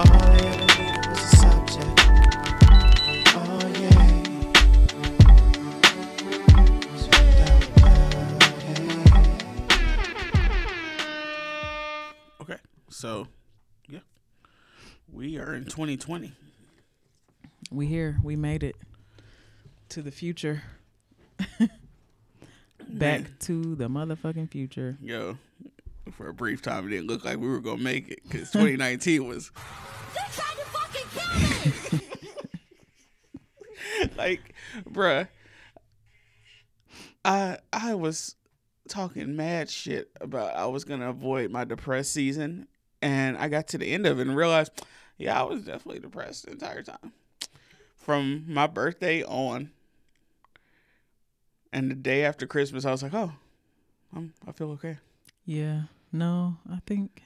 Okay, so yeah, we are in 2020. We here. We made it to the future. Back to the motherfucking future. Yo, for a brief time, it didn't look like we were gonna make it because 2019 was You tried to fucking kill me! like, bruh, I I was talking mad shit about I was gonna avoid my depressed season, and I got to the end of it and realized, yeah, I was definitely depressed the entire time, from my birthday on. And the day after Christmas, I was like, oh, I'm I feel okay. Yeah. No, I think.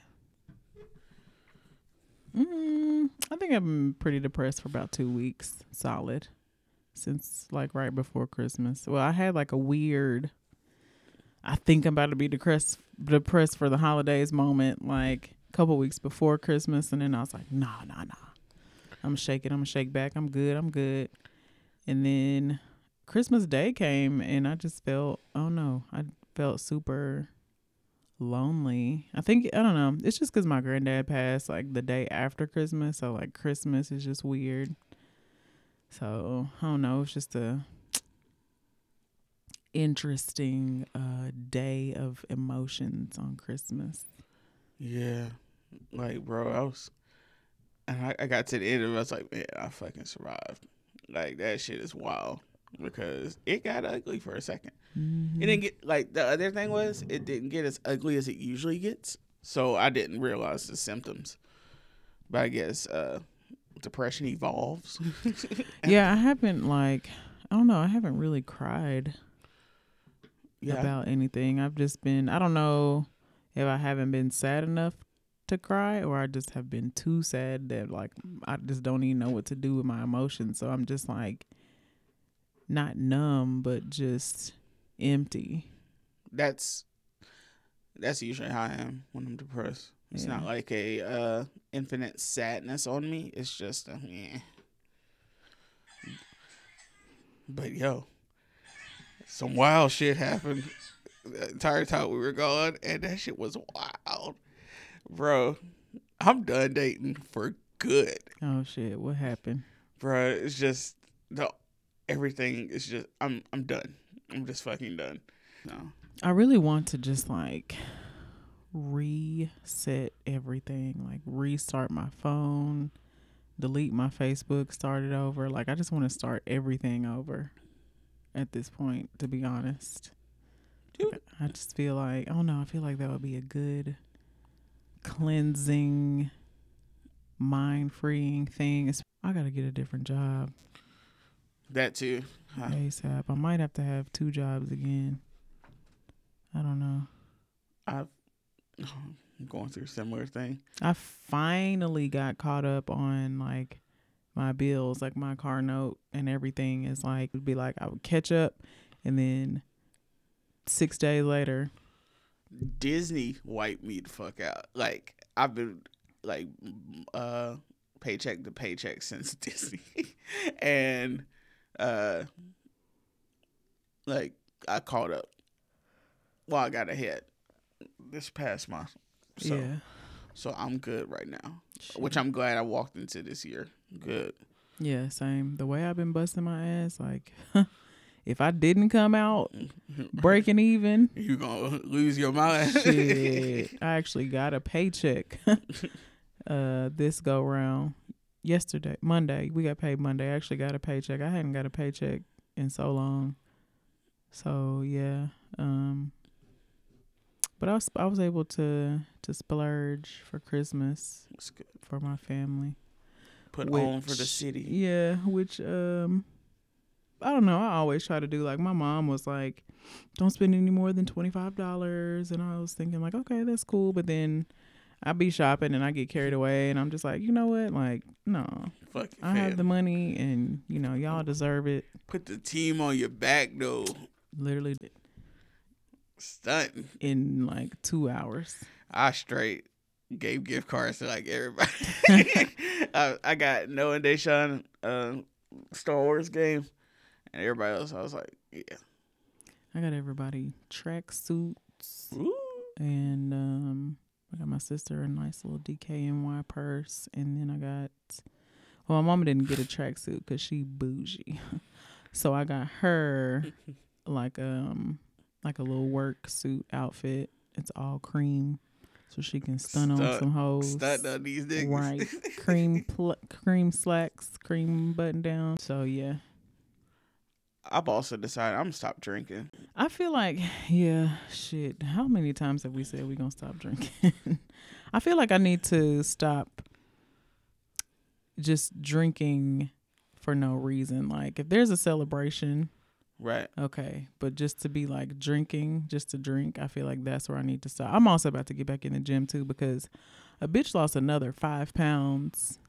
Mm, I think I've been pretty depressed for about two weeks, solid, since like right before Christmas. Well, I had like a weird. I think I'm about to be depressed, depressed for the holidays moment, like a couple weeks before Christmas, and then I was like, nah, nah, nah. I'm shaking. I'm gonna shake back. I'm good. I'm good. And then Christmas Day came, and I just felt, oh no, I felt super lonely. I think I don't know. It's just because my granddad passed like the day after Christmas, so like Christmas is just weird. So I don't know. It's just a interesting uh day of emotions on Christmas. Yeah, like bro, I was, and I, I got to the end of it. I was like, man, I fucking survived. Like that shit is wild because it got ugly for a 2nd It didn't get like the other thing was it didn't get as ugly as it usually gets. So I didn't realize the symptoms. But I guess uh depression evolves. Yeah, I haven't like I don't know. I haven't really cried yeah. about anything. I've just been I don't know if I haven't been sad enough to cry or I just have been too sad that like I just don't even know what to do with my emotions. So I'm just like not numb but just empty. that's that's usually how I am when I'm depressed. It's not like a uh infinite sadness on me. It's just a yeah. But yo, some wild shit happened the entire time we were gone, and that shit was wild, bro. I'm done dating for good, Oh shit, what happened? bro. It's just the everything is just I'm I'm done. I'm just fucking done. No. I really want to just like reset everything, like restart my phone, delete my Facebook, start it over. Like I just want to start everything over at this point, to be honest. Dude. I just feel like I don't know, I feel like that would be a good cleansing mind freeing thing. I gotta get a different job That too. Huh. ASAP. I might have to have two jobs again. I don't know. I've I'm going through a similar thing. I finally got caught up on like my bills, like my car note and everything is like it'd be like I would catch up and then six days later, Disney wiped me the fuck out. Like I've been like uh paycheck to paycheck since Disney. and uh like I caught up. Well, I got ahead this past month. So yeah. so I'm good right now. Which I'm glad I walked into this year. Good. Yeah, same. The way I've been busting my ass, like if I didn't come out breaking even, You gonna lose your mind. shit, I actually got a paycheck uh this go round. Yesterday, Monday, we got paid Monday. I actually got a paycheck. I hadn't got a paycheck in so long. So yeah, um But I was I was able to to splurge for Christmas for my family. Put on for the city. Yeah, which um I don't know. I always try to do like my mom was like, don't spend any more than twenty five dollars, and I was thinking like, okay, that's cool. But then I be shopping and I get carried away, and I'm just like, you know what? Like, no, Fuck it, I have the money, and you know, y'all deserve it. Put the team on your back though. Literally Stunting. in like two hours. I straight gave gift cards to like everybody. I, I got no and Deshaun uh, Star Wars game, and everybody else. I was like, yeah. I got everybody track suits, Ooh. and um, I got my sister a nice little DKNY purse, and then I got. Well, my mama didn't get a tracksuit because she bougie, so I got her like um like a little work suit outfit. It's all cream, so she can stun on some hoes. Stunt on these niggas. Right, cream pl- cream slacks, cream button down. So yeah, I've also decided I'm gonna stop drinking. I feel like, yeah, shit. How many times have we said we're gonna stop drinking? I feel like I need to stop just drinking for no reason. Like, if there's a celebration, Right. okay, but just to be like drinking, just to drink, I feel like that's where I need to stop. I'm also about to get back in the gym too because a bitch lost another five pounds.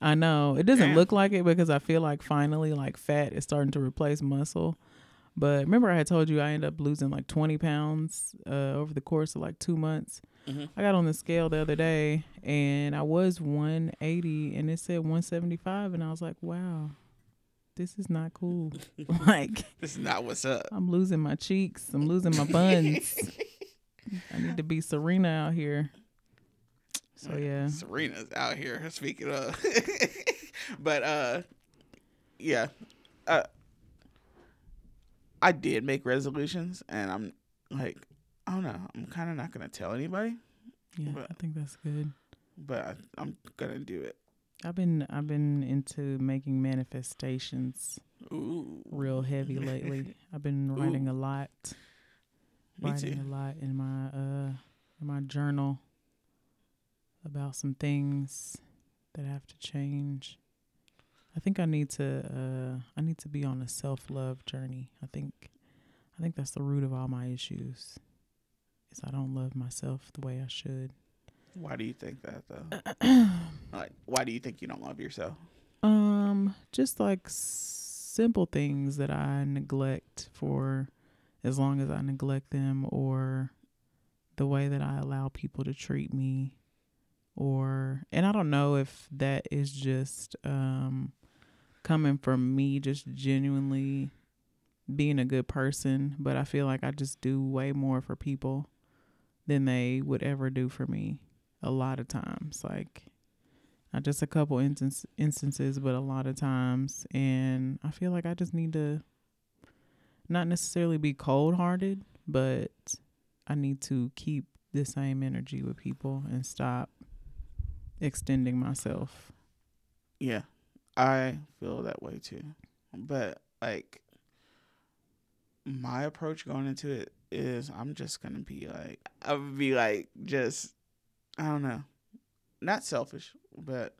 I know it doesn't Damn. look like it because I feel like finally like fat is starting to replace muscle. But remember, I had told you I ended up losing like 20 pounds uh, over the course of like two months. Mhm. I got on the scale the other day and I was 180 and it said 175. And I was like, wow, this is not cool. like, This is not what's up. I'm losing my cheeks. I'm losing my buns. I need to be Serena out here. So yeah, Serena's out here speaking of. but uh yeah. Uh I did make resolutions and I'm like I don't know, I'm kinda not gonna tell anybody, yeah, But- I think that's good. but I, I'm gonna do it. I've been I've been into making manifestations Ooh. real heavy lately. I've been writing a lot, Me writing too. a lot in my uh in my journal about some things that have to change. I think I need to uh I need to be on a self-love journey. I think I think that's the root of all my issues. Is I don't love myself the way I should. Why do you think that though? like why do you think you don't love yourself? Um, just like s- simple things that I neglect for as long as I neglect them, or the way that I allow people to treat me, or and I don't know if that is just um coming from me just genuinely being a good person, but I feel like I just do way more for people than they would ever do for me a lot of times. Like not just a couple instance, instances, but a lot of times. And I feel like I just need to not necessarily be cold hearted, but I need to keep the same energy with people and stop extending myself. Yeah. I feel that way too. But like my approach going into it is I'm just gonna be like I would be like just I don't know. Not selfish, but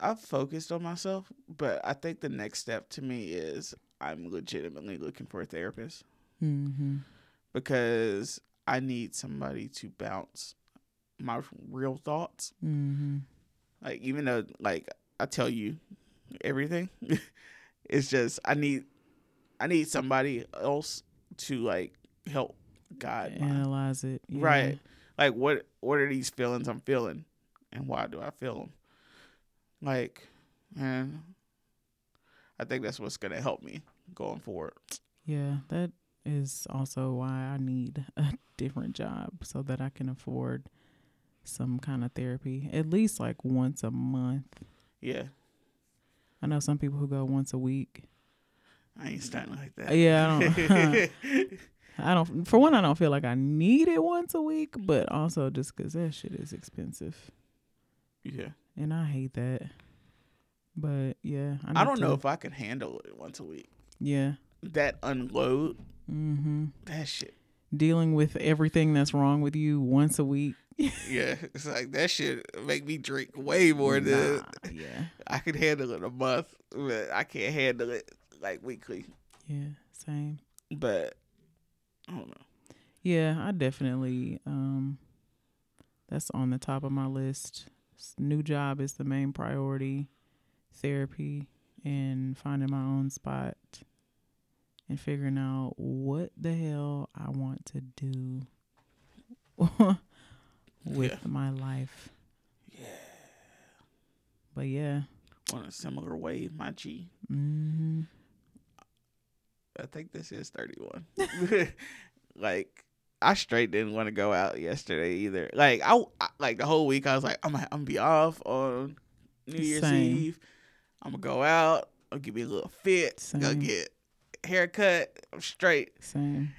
I've focused on myself, but I think the next step to me is I'm legitimately looking for a therapist Mm-hmm. because I need somebody to bounce my real thoughts Mm-hmm. like even though like I tell you everything, it's just I need I need somebody else to like help my Analyze it. yeah. right. Like what what are these feelings I'm feeling, and why do I feel them? Like, man, I think that's what's gonna help me going forward. Yeah, that is also why I need a different job so that I can afford some kind of therapy at least like once a month. Yeah, I know some people who go once a week. I ain't starting like that. Yeah, I don't. I don't. For one, I don't feel like I need it once a week, but also just because that shit is expensive, yeah, and I hate that. But yeah, I, I don't know if I can handle it once a week. Yeah. That unload, Mm-hmm. that shit. dealing with everything that's wrong with you once a week. Yeah, it's like that shit make me drink way more than Nah, yeah, I can handle it a month, but I can't handle it like weekly. yeah, same. But I don't know. Yeah, I definitely um that's on the top of my list. New job is the main priority. Therapy and finding my own spot and figuring out what the hell I want to do with Yeah. my life. Yeah. But yeah. On a similar way, my G. hmm I think this is 31. like, I straight didn't want to go out yesterday either. Like, I, I- like the whole week I was like, I'm gonna, I'm gonna be off on New Year's Same. Eve. I'm gonna go out. I'll give me a little fit. Go Same. get haircut. I'm straight. Same.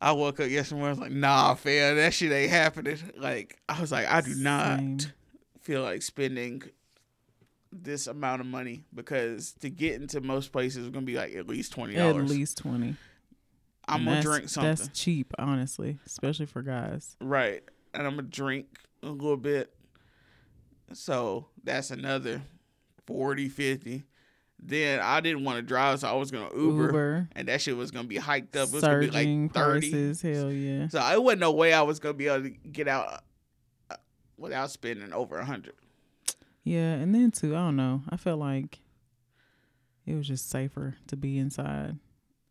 I woke up yesterday morning. I was like, Nah, fam, that shit ain't happening. Like, I was like, I do not Same. feel like spending this amount of money because to get into most places is gonna be like at least twenty dollars. At least 20. I'm gonna drink something. That's cheap, honestly, especially for guys. Right. And I'm gonna drink a little bit. So that's another 40, 50. Then I didn't want to drive, so I was gonna Uber, Uber, and that shit was gonna be hiked up. It was gonna be surging like thirty. prices. Hell yeah. So it wasn't no way I was gonna be able to get out uh, without spending over a hundred. Yeah, and then too, I don't know. I felt like it was just safer to be inside.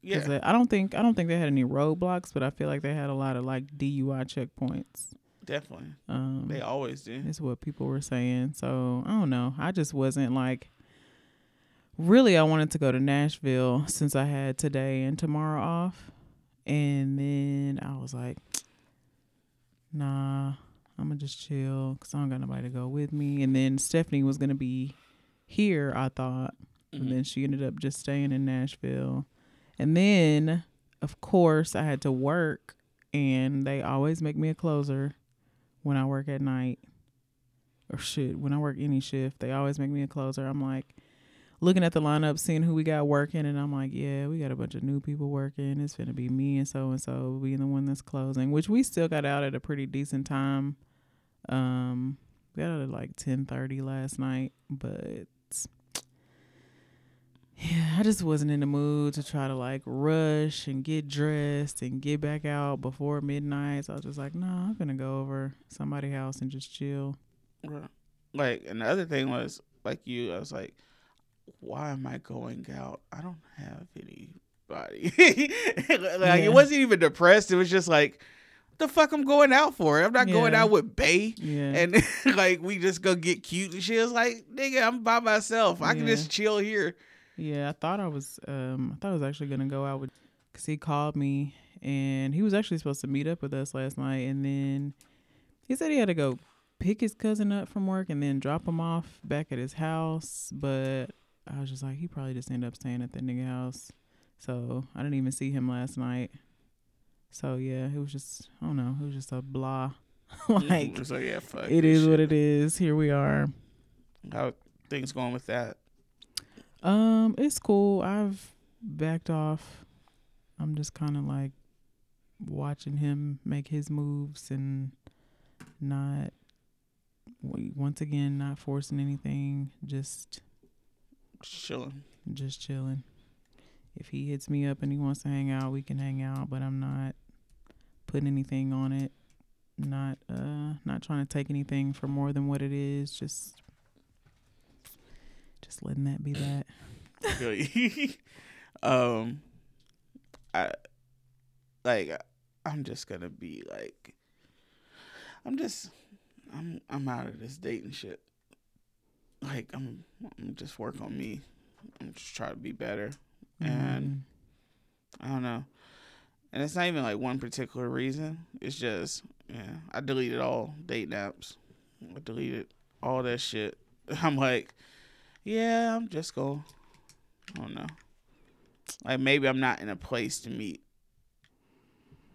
Yeah, they- I don't think I don't think they had any roadblocks, but I feel like they had a lot of like DUI checkpoints. definitely. Um, They always do. is what people were saying. So I don't know. I just wasn't like. Really, I wanted to go to Nashville since I had today and tomorrow off, and then I was like, "Nah, I'm gonna just chill because I don't got nobody to go with me." And then Stephanie was gonna be here, I thought, Mhm. and then she ended up just staying in Nashville. And then, of course, I had to work, and they always make me a closer when I work at night. Or shit, when I work any shift, they always make me a closer. I'm like looking at the lineup, seeing who we got working, and I'm like, yeah, we got a bunch of new people working. It's gonna be me and so and so being the one that's closing, which we still got out at a pretty decent time. Um, we got out at like ten thirty last night, but yeah, I just wasn't in the mood to try to like rush and get dressed and get back out before midnight. So I was just like, no, I'm gonna go over somebody's house and just chill. Like, and the other thing was, like you, I was like, why am I going out? I don't have anybody. like, Yeah. it wasn't even depressed. It was just like, the fuck I'm going out for? I'm not going out with Bay. Yeah. And like, we just go get cute and shit. It's like, nigga, I'm by myself. I can just chill here. Yeah, I thought I was um I thought I was actually gonna go out with because he called me and he was actually supposed to meet up with us last night and then he said he had to go pick his cousin up from work and then drop him off back at his house, but I was just like he probably just ended up staying at the nigga house, so I didn't even see him last night. So yeah, it was just I don't know, it was just a blah. like so yeah, fuck. it this what it is. Here we are. How things going with that? Um, it's cool. I've backed off. I'm just kind of like watching him make his moves and not once again not forcing anything. Just chilling. just chilling. If he hits me up and he wants to hang out, we can hang out. But I'm not putting anything on it. Not uh not trying to take anything for more than what it is. Just just letting that be that. Um, I like. I'm just gonna be like. I'm just. I'm. I'm out of this dating shit. Like I'm. I'm just work on me. I'm just trying to be better. Mm-hmm. And I don't know. And it's not even like one particular reason. It's just yeah. I deleted all date naps. I deleted all that shit. I'm like, yeah, I'm just going. I don't know. Like maybe I'm not in a place to meet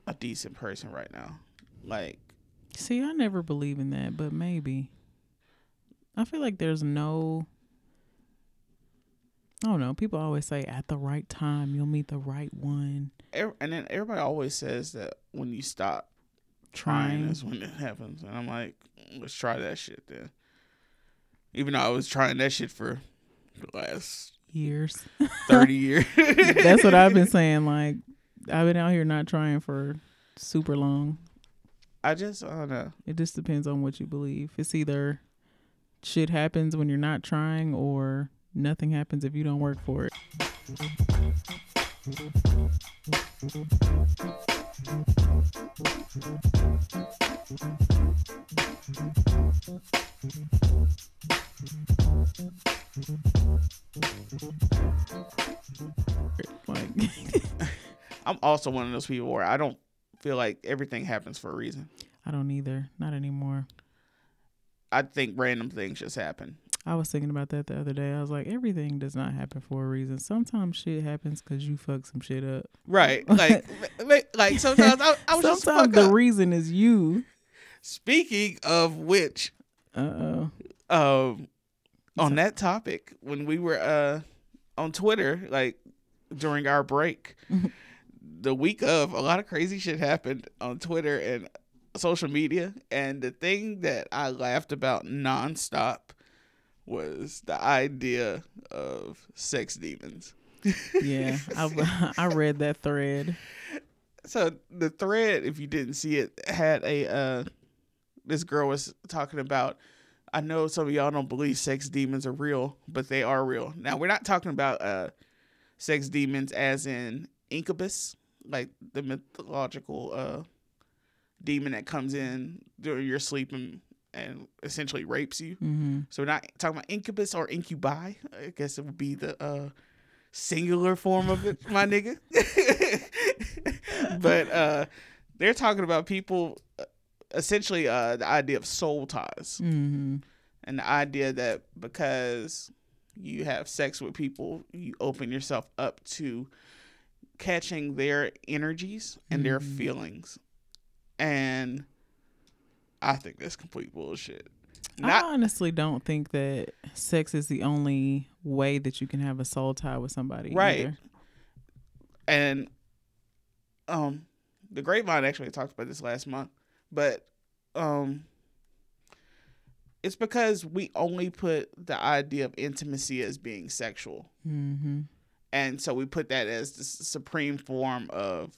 a decent person right now. Like See, I never believe in that, but maybe. I feel like there's no I don't know. People always say at the right time you'll meet the right one. And then everybody always says that when you stop trying Trying. is when it happens. And I'm like, let's try that shit then. Even though I was trying that shit for the last Years. 30 years. That's what I've been saying. Like I've been out here not trying for super long. I just, I don't know. It just depends on what you believe. It's either shit happens when you're not trying or nothing happens if you don't work for it. Like I'm also one of those people where I don't feel like everything happens for a reason. I don't either. Not anymore. I think random things just happen. I was thinking about that the other day. I was like, everything does not happen for a reason. Sometimes shit happens because you fuck some shit up. Right. Like, like sometimes I, I was just Sometimes fuck the up. reason is you. Speaking of which, Uh oh. um, on that topic, when we were uh on Twitter, like during our break, the week of, a lot of crazy shit happened on Twitter and social media, and the thing that I laughed about nonstop was the idea of sex demons. Yeah, I I read that thread. so the thread, if you didn't see it, had a uh this girl was talking about I know some of y'all don't believe sex demons are real, but they are real. Now we're not talking about uh sex demons as in incubus, like the mythological uh demon that comes in during your sleep and and essentially rapes you. hmm So we're not talking about incubus or incubi. I guess it would be the uh, singular form of it, my nigga. but uh, they're talking about people, uh, essentially, uh, the idea of soul ties hmm and the idea that because you have sex with people, you open yourself up to catching their energies and their Mhm. feelings. And I think that's complete bullshit. I honestly don't think that sex is the only way that you can have a soul tie with somebody. Right. either. and um the grapevine actually talked about this last month but um it's because we only put the idea of intimacy as being sexual Mm-hmm. and so we put that as the supreme form of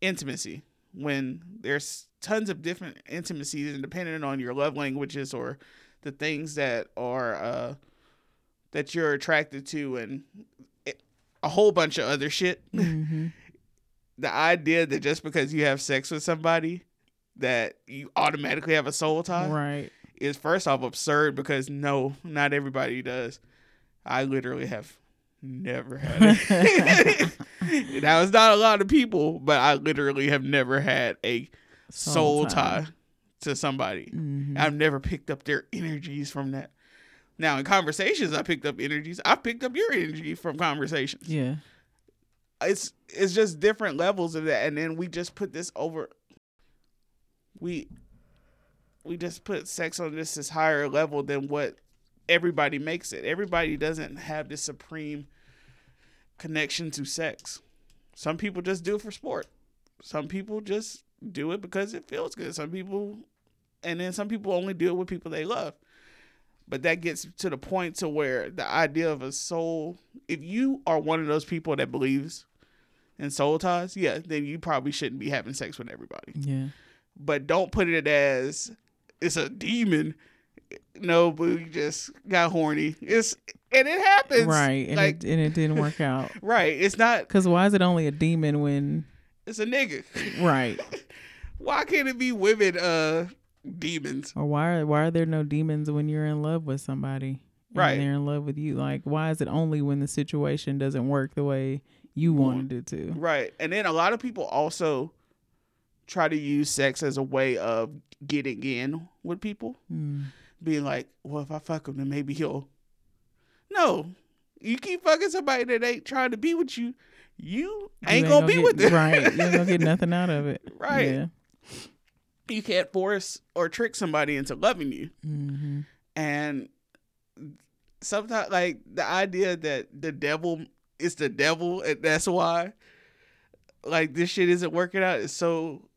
intimacy when there's tons of different intimacies and depending on your love languages or the things that are uh that you're attracted to and it, a whole bunch of other shit Mm-hmm. the idea that just because you have sex with somebody that you automatically have a soul tie Right. is first off absurd because no, not everybody does. I literally have never had it. now it's not a lot of people, but I literally have never had a soul, tie. to somebody. Mhm. I've never picked up their energies from that. Now in conversations I picked up energies. I picked up your energy from conversations Yeah. it's it's just different levels of that and then we just put this over we we just put sex on this this higher level than what everybody makes it. Everybody doesn't have this supreme connection to sex. Some people just do it for sport. Some people just do it because it feels good. Some people and then some people only do it with people they love. But that gets to the point to where the idea of a soul if you are one of those people that believes in soul ties yeah then you probably shouldn't be having sex with everybody. Yeah. but don't put it as it's a demon no you just got horny it's and it happens Right. And, like it, and it didn't work out. right it's not Because why is it only a demon when. it's a nigga Right. why can't it be women uh demons Or why are, why are there no demons when you're in love with somebody? and Right. They're in love with you. Like, why is it only when the situation doesn't work the way you wanted it to? Right. And then a lot of people also try to use sex as a way of getting in with people, Mm. Being like, well, if I fuck him, then maybe he'll. No. You keep fucking somebody that ain't trying to be with you, you ain't You gonna be get, with them. Right. You ain't gonna get nothing out of it. Right. Yeah. You can't force or trick somebody into loving you. hmm And sometimes like the idea that the devil is the devil and that's why like this shit isn't working out is so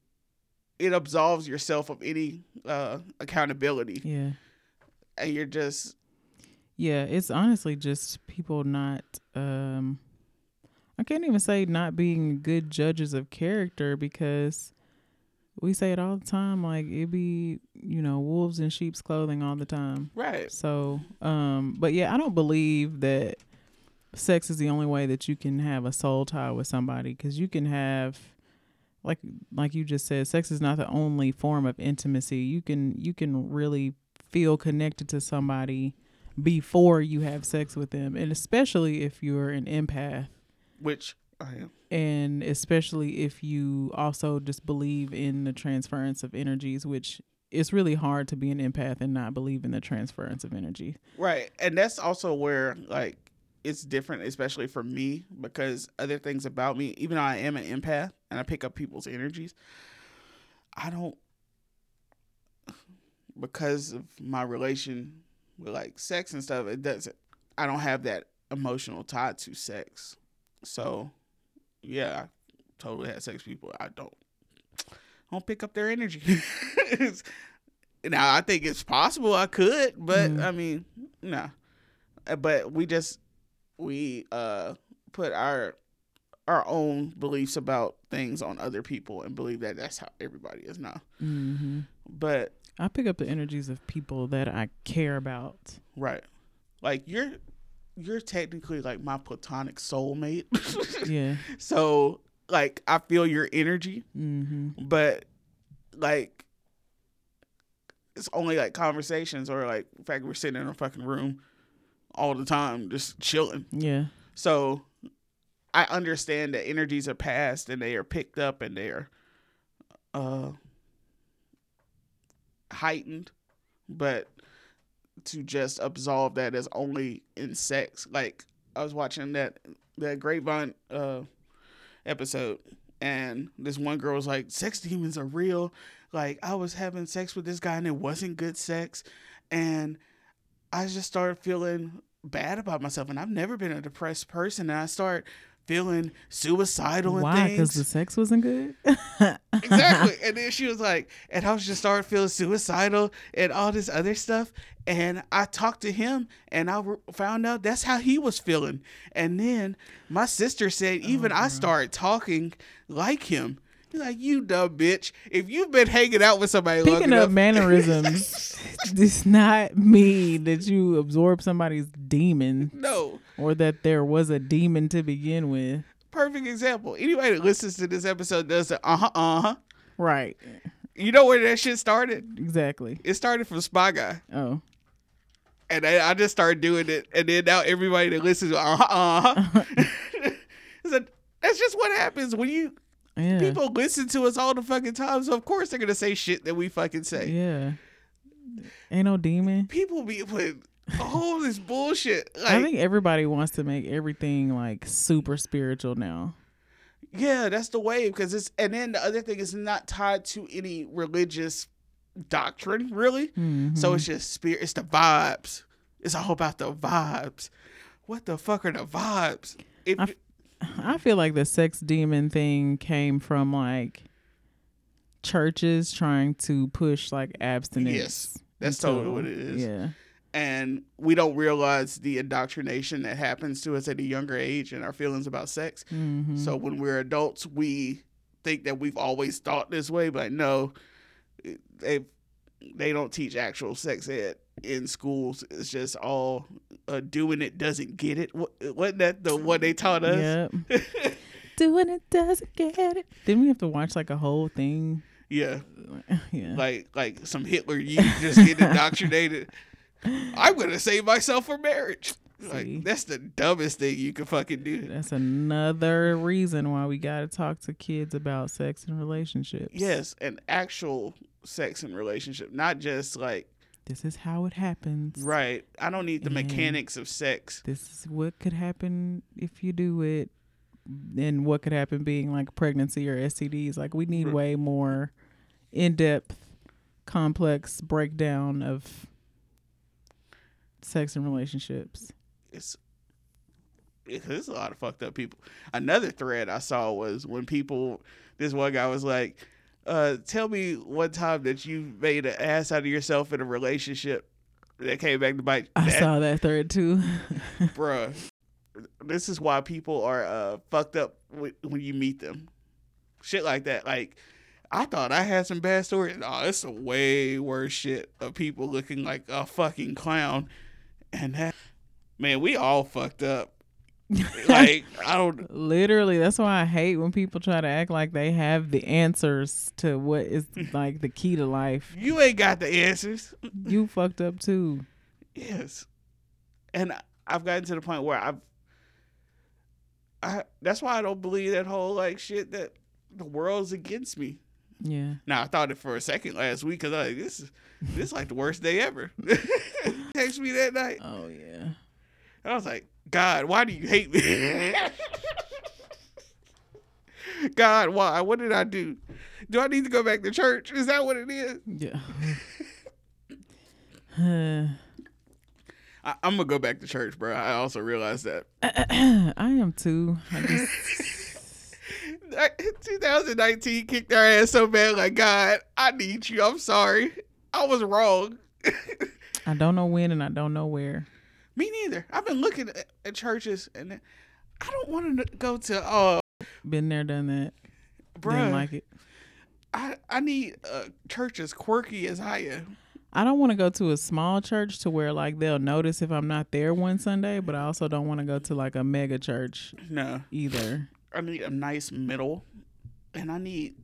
it absolves yourself of any uh accountability Yeah. And you're just Yeah, it's honestly just people not um I can't even say not being good judges of character because we say it all the time like it'd be, you know, wolves in sheep's clothing all the time. right So, um but yeah, I don't believe that sex is the only way that you can have a soul tie with somebody cuz you can have like like you just said sex is not the only form of intimacy. You can you can really feel connected to somebody before you have sex with them and especially if you're an empath which I am and especially if you also just believe in the transference of energies which it's really hard to be an empath and not believe in the transference of energy Right. And that's also where like it's different, especially for me, because other things about me, even though I am an empath and I pick up people's energies, I don't because of my relation with like sex and stuff, it doesn't I don't have that emotional tie to sex. So yeah, I totally had sex people. I don't I don't pick up their energy. Now I think it's possible I could, but Mhm. I mean, no. Uh, But we just we uh put our our own beliefs about things on other people and believe that that's how everybody is now. hmm But i pick up the energies of people that i care about. Right, like you're you're technically like my platonic soulmate. yeah. So like I feel your energy, hmm but like it's only like conversations or like the fact we're sitting in a fucking room all the time just chilling. yeah. So I understand that energies are passed and they are picked up and they are uh heightened, but to just absolve that as only in sex. Like I was watching that that Grapevine uh episode and this one girl was like, Sex demons are real. Like I was having sex with this guy and it wasn't good sex and I just started feeling bad about myself, and I've never been a depressed person. And I start feeling suicidal and why because the sex wasn't good exactly. And then she was like, and I was just started feeling suicidal and all this other stuff. And I talked to him, and I found out that's how he was feeling. And then my sister said, oh, even I started talking like him. He's like, you dumb bitch. If you've been hanging out with somebody long Speaking enough, of mannerisms, does not mean that you absorb somebody's demon no. or that there was a demon to begin with. perfect example. Anybody that listens to this episode does the uh huh, uh huh. Right. You know where that shit started? Exactly. It started from Spy Guy. Oh. And I, I just started doing it. And then now everybody that listens, uh huh, uh huh. that's just what happens when you Yeah. people listen to us all the fucking time. So of course they're gonna say shit that we fucking say. Yeah. Ain't no demon. People be putting all this bullshit. Like, I think everybody wants to make everything like super spiritual now. Yeah, that's the way because it's and then the other thing is not tied to any religious doctrine, really. Mm-hmm. So it's just spirit. It's the vibes. It's all about the vibes. What the fuck are the vibes? If I I feel like the sex demon thing came from like churches trying to push like abstinence. Yes, that's totally what it is. Yeah. and we don't realize the indoctrination that happens to us at a younger age and our feelings about sex. Mm-hmm. So when we're adults, we think that we've always thought this way, but no, they they don't teach actual sex ed in schools. It's just all uh, doing it doesn't get it. What, wasn't that the one they taught us? Yep. Doing it doesn't get it. Didn't we have to watch like a whole thing? yeah, yeah. like like some Hitler. You just get indoctrinated. I'm gonna save myself for marriage. See? Like that's the dumbest thing you could fucking do. That's another reason why we got to talk to kids about sex and relationships. Yes, an actual sex and relationship, not just like This is how it happens. right. I don't need the Mhm. mechanics of sex. This is what could happen if you do it. And what could happen being like pregnancy or STDs. Like we need way more in depth, complex breakdown of sex and relationships. it's it- there's a lot of fucked up people. Another thread I saw was when people, this one guy was like, uh, "Tell me one time that you made an ass out of yourself in a relationship that came back to bite." I That- saw that thread too. bruh. This is why people are uh, fucked up when, when you meet them. Shit like that. Like, I thought I had some bad stories. No, it's some way worse shit of people looking like a fucking clown. And that, man, we all fucked up. like, I don't, Literally, that's why I hate when people try to act like they have the answers to what is like the key to life. you ain't got the answers. You fucked up too. Yes. And I've gotten to the point where I've, I, that's why I don't believe that whole like shit that the world's against me. Yeah. Now I thought it for a second last week because I like, this is this is like the worst day ever. Text me that night. Oh yeah. And I was like, God, why do you hate me? God, why? What did I do? Do I need to go back to church? Is that what it is? Yeah. I, I'm gonna go back to church, bro. I also realized that I am too. I just 2019 kicked our ass so bad. Like, God, I need you. I'm sorry. I was wrong. I don't know when and I don't know where. Me neither. I've been looking at, at churches and I don't want to go to. Uh, Been there, done that. bruh, Didn't like it. I I need a church as quirky as I am. I don't want to go to a small church to where like they'll notice if I'm not there one Sunday, but I also don't want to go to like a mega church No, either. I need a nice middle, and I need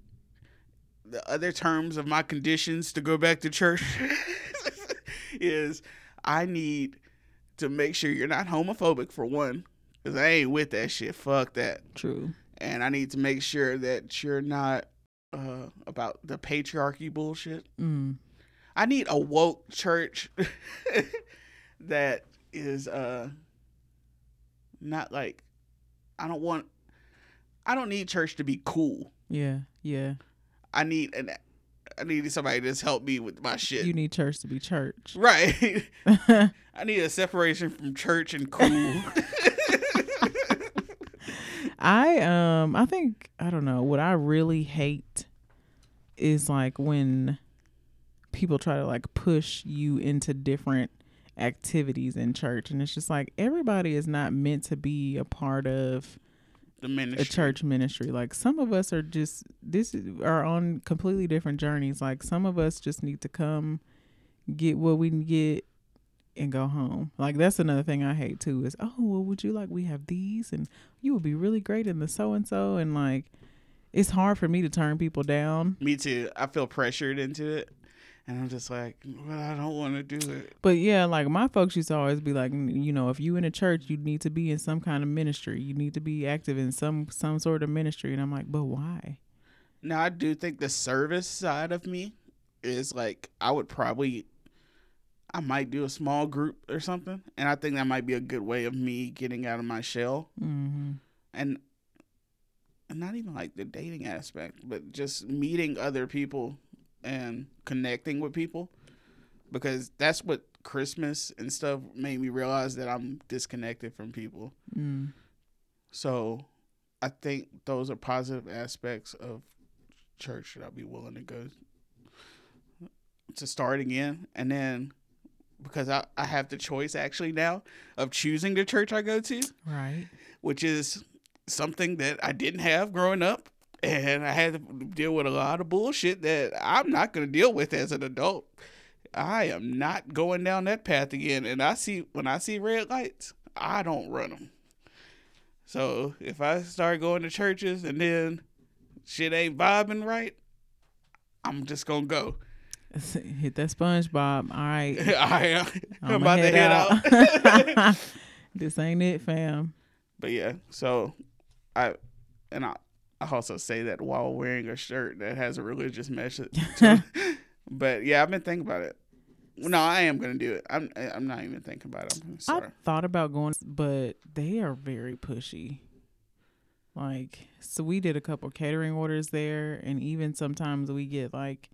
the other terms of my conditions to go back to church. is I need to make sure you're not homophobic for one, because I ain't with that shit. Fuck that. True. and I need to make sure that you're not uh, about the patriarchy bullshit. Mm. I need a woke church that is uh not like I don't want I don't need church to be cool. Yeah. Yeah. I need an I need somebody that's help me with my shit. You need church to be church. right. I need a separation from church and cool. I um I think I don't know what I really hate is like when people try to like push you into different activities in church and it's just like everybody is not meant to be a part of the a church ministry. Like some of us are just this are on completely different journeys. Like some of us just need to come get what we can get and go home. Like that's another thing i hate too is oh well would you like we have these and you would be really great in the so and so and like it's hard for me to turn people down. Me too. I feel pressured into it. And I'm just like, well, I don't want to do it. but yeah like my folks used to always be like you know if you in a church you need to be in some kind of ministry you need to be active in some some sort of ministry and i'm like but why Now, I do think the service side of me is like, I would probably, I might do a small group or something. And I think that might be a good way of me getting out of my shell. mm-hmm. And, and not even like the dating aspect, but just meeting other people and connecting with people. Because that's what Christmas and stuff made me realize that I'm disconnected from people. mm. So I think those are positive aspects of church that I'll be willing to go to start again. And then because I, I have the choice actually now of choosing the church I go to, right which is something that I didn't have growing up. And I had to deal with a lot of bullshit that I'm not going to deal with as an adult. I am not going down that path again. And I see, when I see red lights, I don't run them. So if I start going to churches and then shit ain't vibing right, I'm just going to go. Hit that SpongeBob. All right. I am I'm I'ma about to head out. this ain't it, fam. But yeah, so I and I I also say that while wearing a shirt that has a religious message. but yeah, I've been thinking about it. No, I am gonna do it. I'm eh, I'm not even thinking about it. I'm I thought about going, but they are very pushy. Like, so we did a couple catering orders there, and even sometimes we get like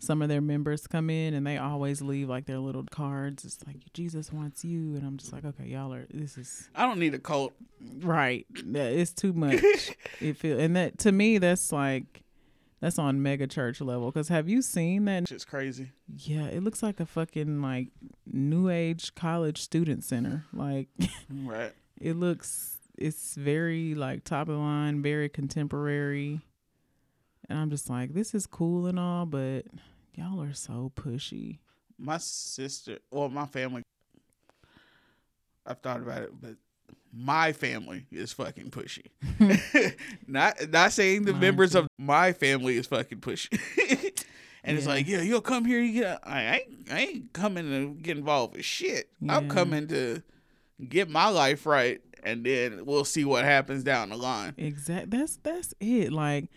some of their members come in and they always leave like their little cards. It's like Jesus wants you, and I'm just like, okay, y'all are. This is I don't need a cult. right. It's too much. it feel and that to me that's like that's on mega church level. Because have you seen that? Shit's crazy. Yeah, it looks like a fucking like new age college student center. Like Right. it looks it's very like top of the line, very contemporary. And I'm just like, this is cool and all, but y'all are so pushy. My sister, well, my family. I've thought about it, but my family is fucking pushy. not not saying the Mine members too. of my family is fucking pushy. and it's like, yeah, you'll come here. You get, I, I, ain't, I ain't coming to get involved with shit. I'm coming to get my life right, and then we'll see what happens down the line. Exactly. That's that's it. Like,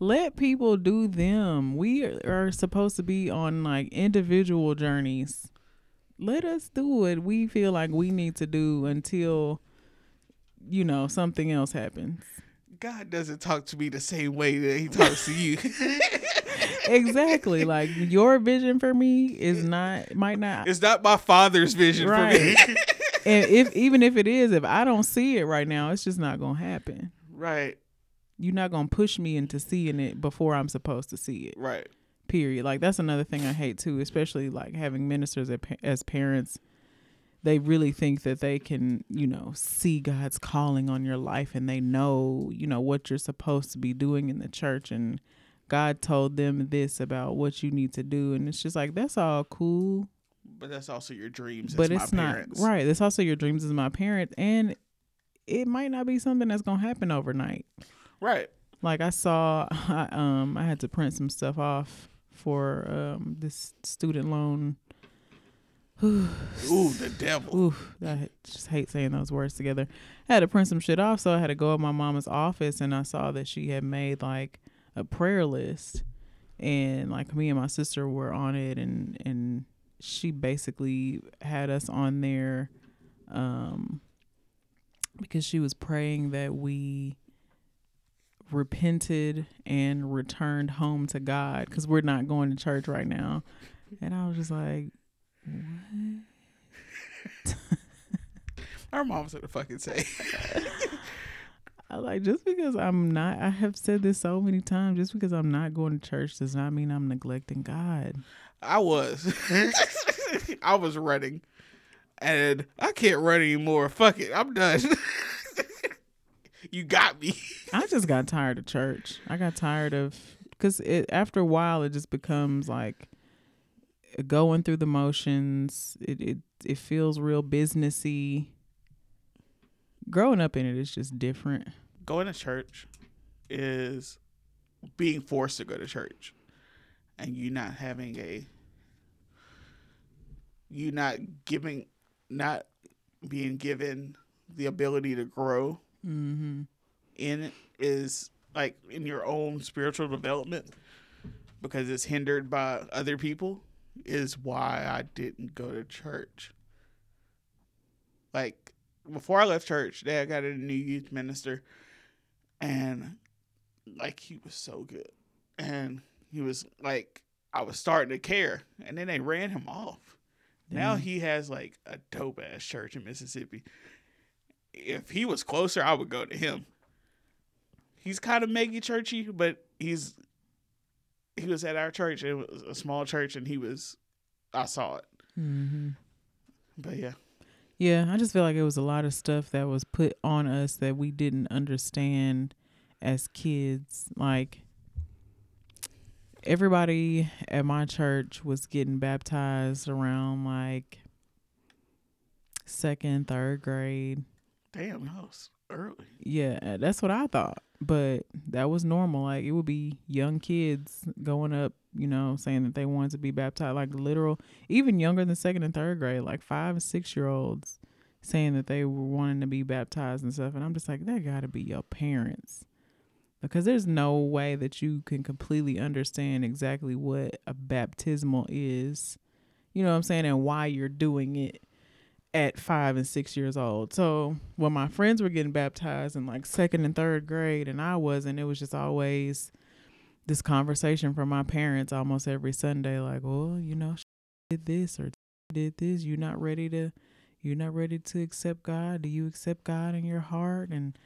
let people do them. We are, supposed to be on like individual journeys. Let us do what we feel like we need to do until, you know, something else happens. God doesn't talk to me the same way that He talks to you. exactly. Like your vision for me is not might not. it's not my father's vision for me. And if even if it is, if I don't see it right now, it's just not gonna happen. right, You're not gonna push me into seeing it before I'm supposed to see it. right. period like that's another thing i hate too especially like having ministers as parents they really think that they can you know see god's calling on your life and they know you know what you're supposed to be doing in the church and god told them this about what you need to do and it's just like that's all cool But that's also your dreams. but as it's my not parents. right it's also your dreams as my parent and it might not be something that's gonna happen overnight Right. like I saw, I, um, I had to print some stuff off for um this student loan. Ooh, the devil. Oof, I just hate saying those words together. I had to print some shit off, so I had to go to my mama's office, and I saw that she had made like a prayer list, and like me and my sister were on it, and and she basically had us on there, um, because she was praying that we repented and returned home to God because we're not going to church right now. And I was just like, Our mom's gonna fucking say. I like just because I'm not I have said this so many times, just because I'm not going to church does not mean I'm neglecting God. I was. I was running. And I can't run anymore. Fuck it. I'm done. You got me. I just got tired of church. I got tired of because it after a while it just becomes like going through the motions. It it it feels real businessy. Growing up in it is just different. Going to church is being forced to go to church. And you not having a you not giving not being given the ability to grow Mm-hmm. in it is like in your own spiritual development because it's hindered by other people is why I didn't go to church. Like before I left church, Dad got a new youth minister and like he was so good. And he was like I was starting to care and then they ran him off. Now he has like a dope ass church in Mississippi. If he was closer, I would go to him. He's kind of mega churchy, but he's he was at our church. It was a small church, and he was. I saw it, Mm-hmm. but yeah, Yeah, I just feel like it was a lot of stuff that was put on us that we didn't understand as kids. Like everybody at my church was getting baptized around like second, third grade. Damn, that was early. Yeah, uh, that's what I thought. But that was normal. Like it would be young kids going up, you know, saying that they wanted to be baptized, like literal, even younger than second and third grade, like five and six year olds saying that they were wanting to be baptized and stuff. And I'm just like, that got to be your parents. Because there's no way that you can completely understand exactly what a baptismal is, you know what I'm saying, and why you're doing it at five and six years old. So when my friends were getting baptized in like second and third grade and I wasn't, it was just always this conversation from my parents almost every Sunday, like, well, you know, did this or did this. You're not ready to, you're not ready to accept God. Do you accept God in your heart? And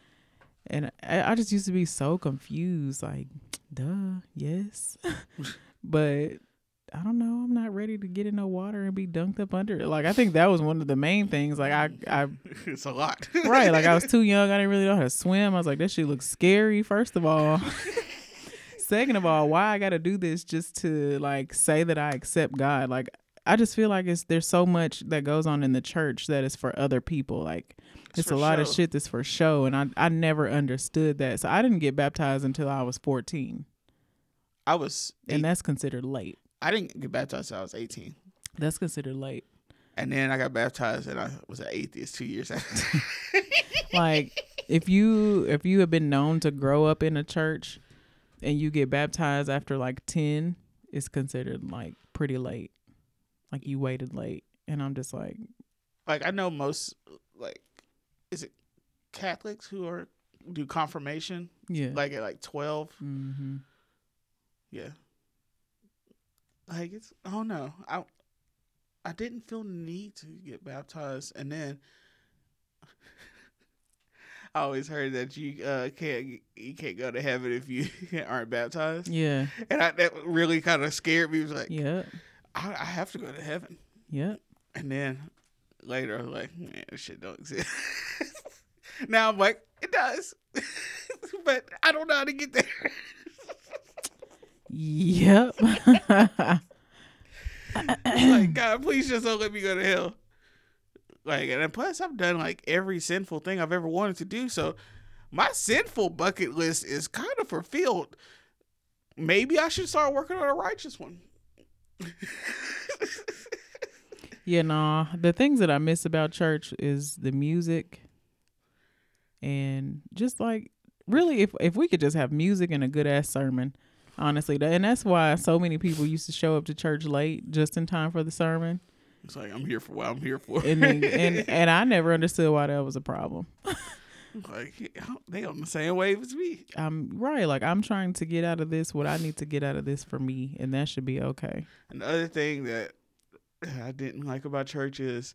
and I, I just used to be so confused, like, duh, yes, but I don't know. I'm not ready to get in no water and be dunked up under it. Like I think that was one of the main things. Like I, I it's a lot. right. Like I was too young. I didn't really know how to swim. I was like, that shit looks scary. First of all, second of all, why I got to do this just to like say that I accept God? Like I just feel like it's there's so much that goes on in the church that is for other people. Like it's, for a lot of shit that's for show, and I I never understood that. So I didn't get baptized until I was 14, I was, eight, and that's considered late. I didn't get baptized until I was 18. That's considered late. And then I got baptized and I was an atheist two years after. like if you if you have been known to grow up in a church and you get baptized after like 10 it's considered like pretty late. Like you waited late. And i'm just like like I know most like is it Catholics who are do confirmation? Yeah. Like at like 12 hmm yeah like it's don't know. I I didn't feel the need to get baptized and then I always heard that you uh can't you can't go to heaven if you aren't baptized. Yeah. And I, that really kind of scared me. It was like yeah I, I have to go to heaven. Yeah And then later, I was like, man, this shit don't exist. now I'm like, it does. but I don't know how to get there. Yep like, God, please just don't let me go to hell. Like, and plus, I've done like every sinful thing I've ever wanted to do. So my sinful bucket list is kind of fulfilled. Maybe I should start working on a righteous one. yeah no the things that i miss about church is the music and just like really if if we could just have music and a good ass sermon honestly and that's why so many people used to show up to church late just in time for the sermon It's like I'm here for what I'm here for. and then, and and i never understood why that was a problem like they on the same wave as me. i'm right like i'm trying to get out of this what i need to get out of this for me and that should be okay Another thing that I didn't like about church is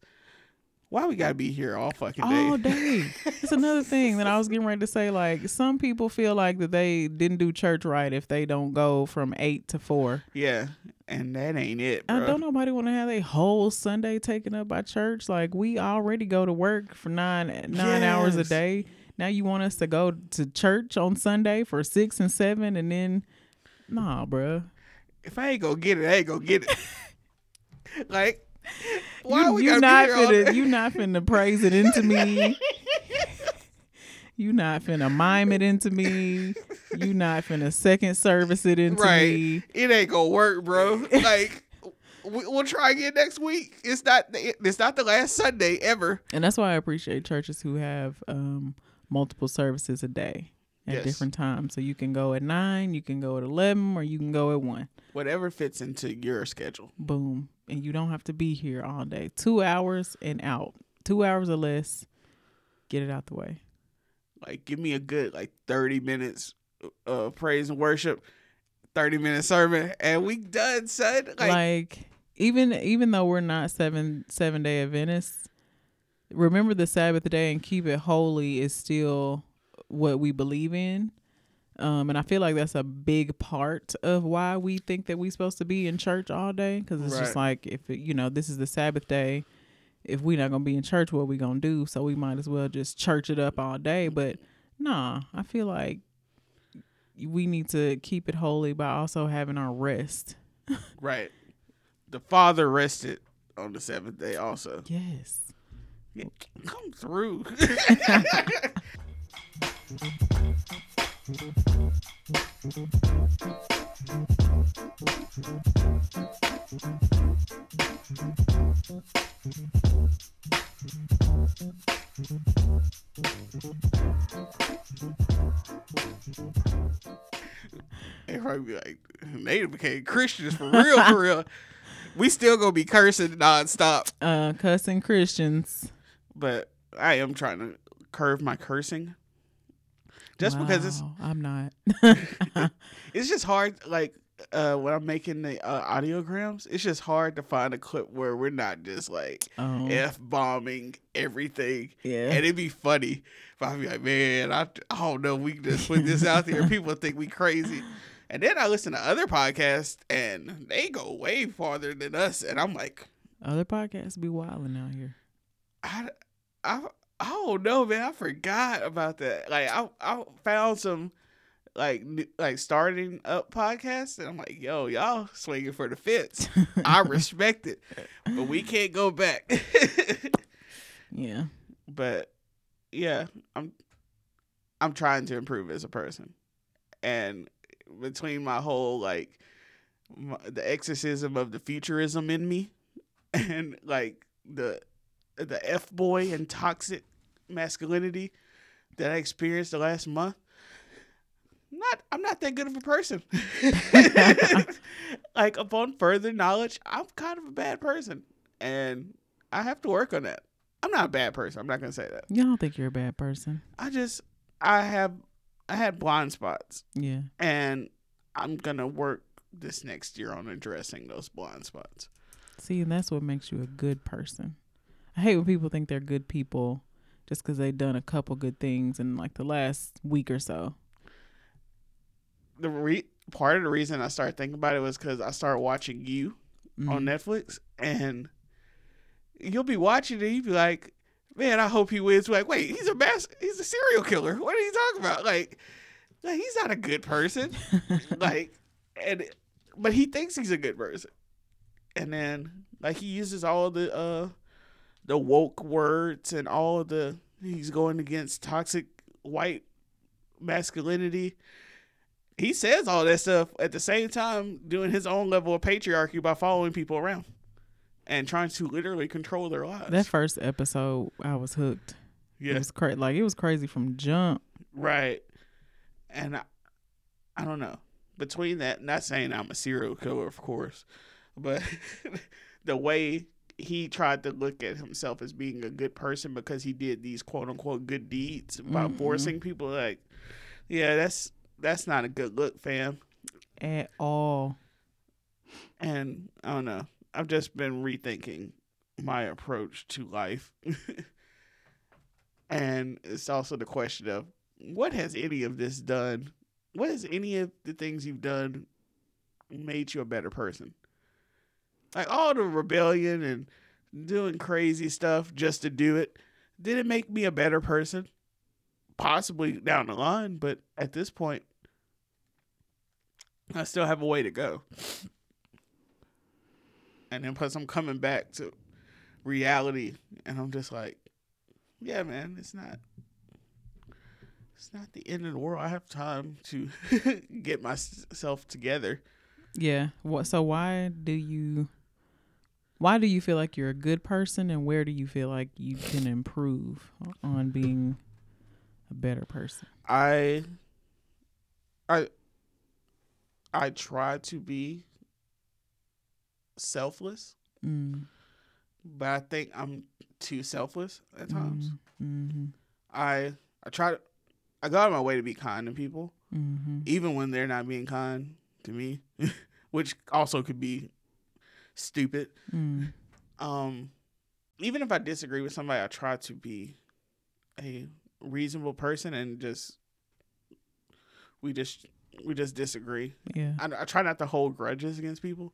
why we gotta be here all fucking day. all day it's another thing that i was getting ready to say like some people feel like that they didn't do church right if they don't go from eight to four yeah, and that ain't it, I don't nobody want to have a whole Sunday taken up by church. Like we already go to work for nine nine hours a day. Now you want us to go to church on Sunday for six and seven, and then nah, bruh. If I ain't gonna get it, I ain't gonna get it. like, why you you not be here all finna you not finna praise it into me. you not finna mime it into me. You not finna second service it into right? me. It ain't gonna work, bro. Like, we, we'll try again next week. It's not. It's not the last Sunday ever. And that's why I appreciate churches who have um, multiple services a day at Yes. different times. So you can go at nine, you can go at eleven, or you can go at one. Whatever fits into your schedule. Boom, and you don't have to be here all day. Two hours and out. Two hours or less. Get it out the way. Like, give me a good like thirty minutes uh, of praise and worship, thirty minute sermon, and we done, son. Like, Like, even even though we're not seven seven day Adventists, remember the Sabbath day and keep it holy is still what we believe in. Um, and I feel like that's a big part of why we think that we're supposed to be in church all day because it's just like if it, you know this is the Sabbath day, if we're not gonna be in church, what we gonna do? So we might as well just church it up all day. But nah, I feel like we need to keep it holy by also having our rest. right. The Father rested on the seventh day, also. Yes. Yeah, come through. Everybody be like, they became Christians for real, for real. We still gonna be cursing nonstop. Uh, cussing Christians. but I am trying to curve my cursing. Just because it's I'm not. it's just hard like uh when I'm making the uh, audiograms, it's just hard to find a clip where we're not just like oh, f bombing everything, yeah. and it'd be funny. If I'd be like, man, I, I don't know, we can just put this out there. People think we crazy. And then I listen to other podcasts, and they go way farther than us, and I'm like, Other podcasts be wilding out here. I, I, I don't man. I forgot about that. Like, I, I found some, like, like starting up podcasts, and I'm like, yo, y'all swinging for the fence. I respect it, but we can't go back. Yeah. but yeah, I'm, I'm trying to improve as a person, and between my whole like, my, the exorcism of the futurism in me, and like the the f boy and toxic masculinity that I experienced the last month. Not, I'm not that good of a person. like upon further knowledge, I'm kind of a bad person, and I have to work on that. I'm not a bad person. I'm not gonna say that. You don't think you're a bad person. I just, I have, I had blind spots, Yeah. and I'm gonna work this next year on addressing those blind spots. See, and that's what makes you a good person. I hate when people think they're good people just because they've done a couple good things in like the last week or so. The re- part of the reason I started thinking about it was because I started watching you on Mhm. Netflix, and you'll be watching it, you be like, "Man, I hope he wins." We're like, wait, he's a mass, he's a serial killer. What are you talking about? Like, like he's not a good person. like, and but he thinks he's a good person, and then like he uses all the uh the woke words and all the he's going against toxic white masculinity. He says all that stuff at the same time doing his own level of patriarchy by following people around and trying to literally control their lives. That first episode, I was hooked. Yeah, It was cra- like it was crazy from jump. right. And I, I don't know. Between that, not saying I'm a serial killer, of course, but the way he tried to look at himself as being a good person because he did these quote unquote good deeds by Mhm. forcing people like, yeah, that's that's not a good look, fam. At all. And I don't know. I've just been rethinking my approach to life. and it's also the question of what has any of this done? What has any of the things you've done made you a better person? Like all the rebellion and doing crazy stuff just to do it, did it make me a better person? Possibly down the line, but at this point, I still have a way to go. And then plus I'm coming back to reality and I'm just like, yeah, man, it's not it's not the end of the world. I have time to get myself together. Yeah. What? So why do you? Why do you feel like you're a good person, and where do you feel like you can improve on being a better person? I I I try to be selfless, Mm. but I think I'm too selfless at times. Mm-hmm. I I try to I go out of my way to be kind to people, Mm-hmm. even when they're not being kind to me, which also could be stupid. Mm. Um, even if I disagree with somebody, I try to be a reasonable person and just we just we just disagree. Yeah. I, I try not to hold grudges against people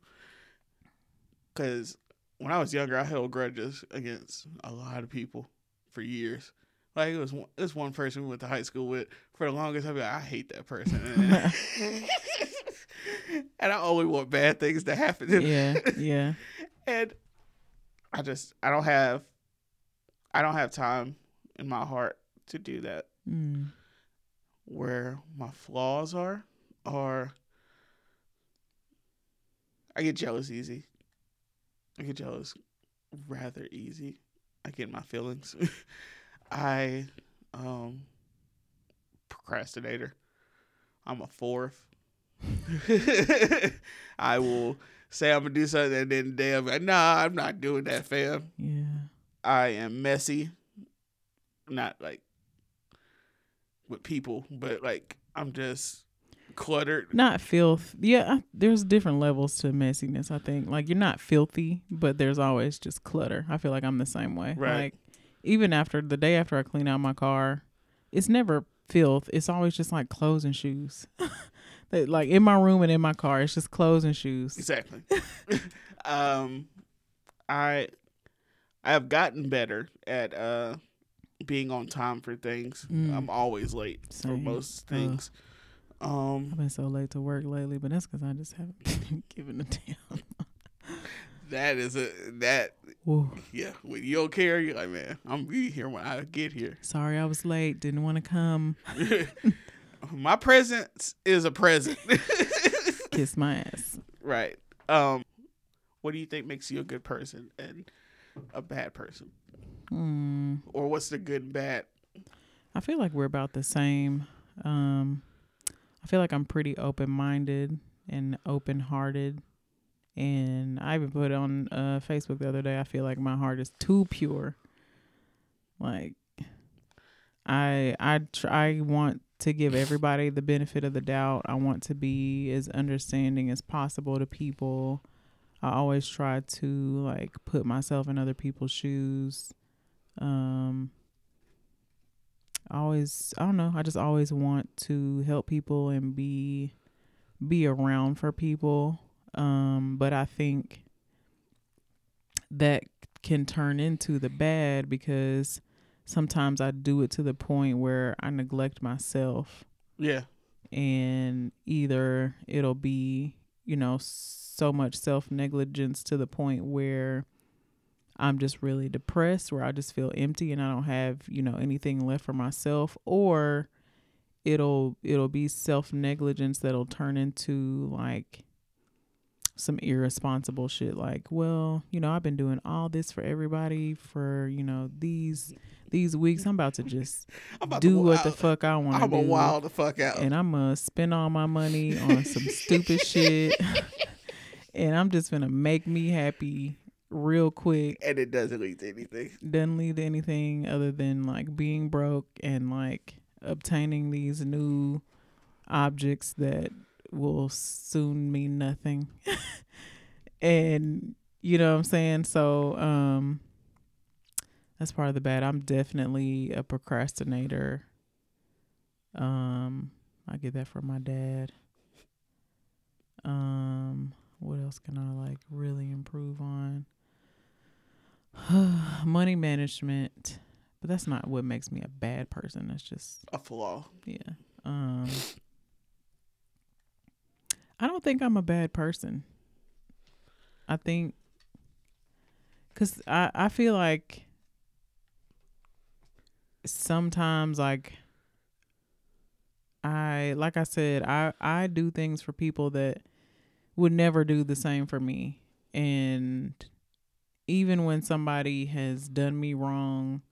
because when I was younger, I held grudges against a lot of people for years. Like it was one, this one person we went to high school with for the longest. I'd be like, I hate that person, and I only want bad things to happen. to yeah. Yeah. and I just I don't have I don't have time in my heart to do that. Mm. Where my flaws are, are I get jealous easy. I get jealous rather easy. I get my feelings. I um procrastinator. I'm a fourth. I will say I'm gonna do something and then damn like, nah, I'm not doing that, fam. Yeah. I am messy. Not like with people, but like I'm just cluttered. not filth. Yeah, I- there's different levels to messiness. I think like you're not filthy, but there's always just clutter. I feel like I'm the same way. Right. Like even after the day after I clean out my car, it's never filth. It's always just like clothes and shoes. Like in my room and in my car, it's just clothes and shoes. Exactly. um, I I have gotten better at uh being on time for things. Mm. I'm always late for Same. most Ugh. things. Um, I've been so late to work lately, but that's because I just haven't been given a damn. that is a that Whoa. yeah. When you don't care, you're like, man, I'm be here when I get here. Sorry, I was late. Didn't want to come. My presence is a present. Kiss my ass. right. Um, what do you think makes you a good person and a bad person, Hmm. or what's the good and bad? I feel like we're about the same. Um, I feel like I'm pretty open minded and open hearted. And I even put on uh, Facebook the other day. I feel like my heart is too pure. Like, I I try I want to give everybody the benefit of the doubt. I want to be as understanding as possible to people. I always try to like put myself in other people's shoes. Um, I always I don't know, I just always want to help people and be be around for people. Um, but I think that can turn into the bad because sometimes I do it to the point where I neglect myself Yeah. and either it'll be, you know, so much self negligence to the point where I'm just really depressed, where I just feel empty and I don't have, you know, anything left for myself, or it'll it'll be self negligence that'll turn into like some irresponsible shit like well you know i've been doing all this for everybody for you know these these weeks i'm about to just I'm about to do what the fuck i want to I'm do a wild the fuck out. and I'm gonna spend all my money on some stupid shit, and I'm just gonna make me happy real quick. and it doesn't lead to anything. Doesn't lead to anything other than like being broke and like obtaining these new objects that will soon mean nothing. and you know what I'm saying? So, um that's part of the bad. I'm definitely a procrastinator. Um I get that from my dad. Um what else can I like really improve on? Money management. But that's not what makes me a bad person. That's just A flaw. yeah. Um I don't think I'm a bad person. I think cuz I I feel like sometimes like I like I said I I do things for people that would never do the same for me and even when somebody has done me wrong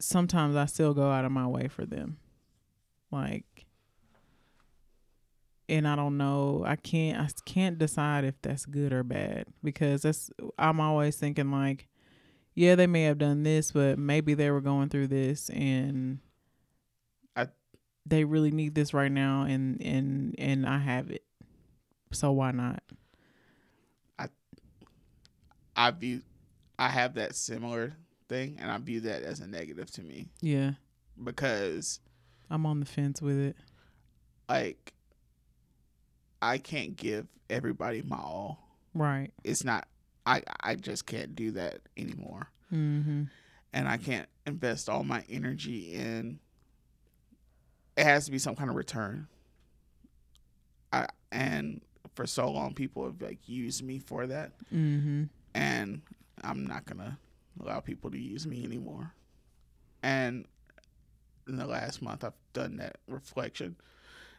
sometimes I still go out of my way for them. Like and I don't know, I can't I can't decide if that's good or bad because that's I'm always thinking like yeah, they may have done this, but maybe they were going through this and I- they really need this right now and and and I have it. So why not? I I view, I have that similar thing, and I view that as a negative to me Yeah. because, I'm on the fence with it. like, I can't give everybody my all. Right. It's not. I I just can't do that anymore, Mhm. and I can't invest all my energy in. It has to be some kind of return. I and for so long people have like used me for that. Mhm. and I'm not gonna allow people to use me anymore. And in the last month, I've done that reflection,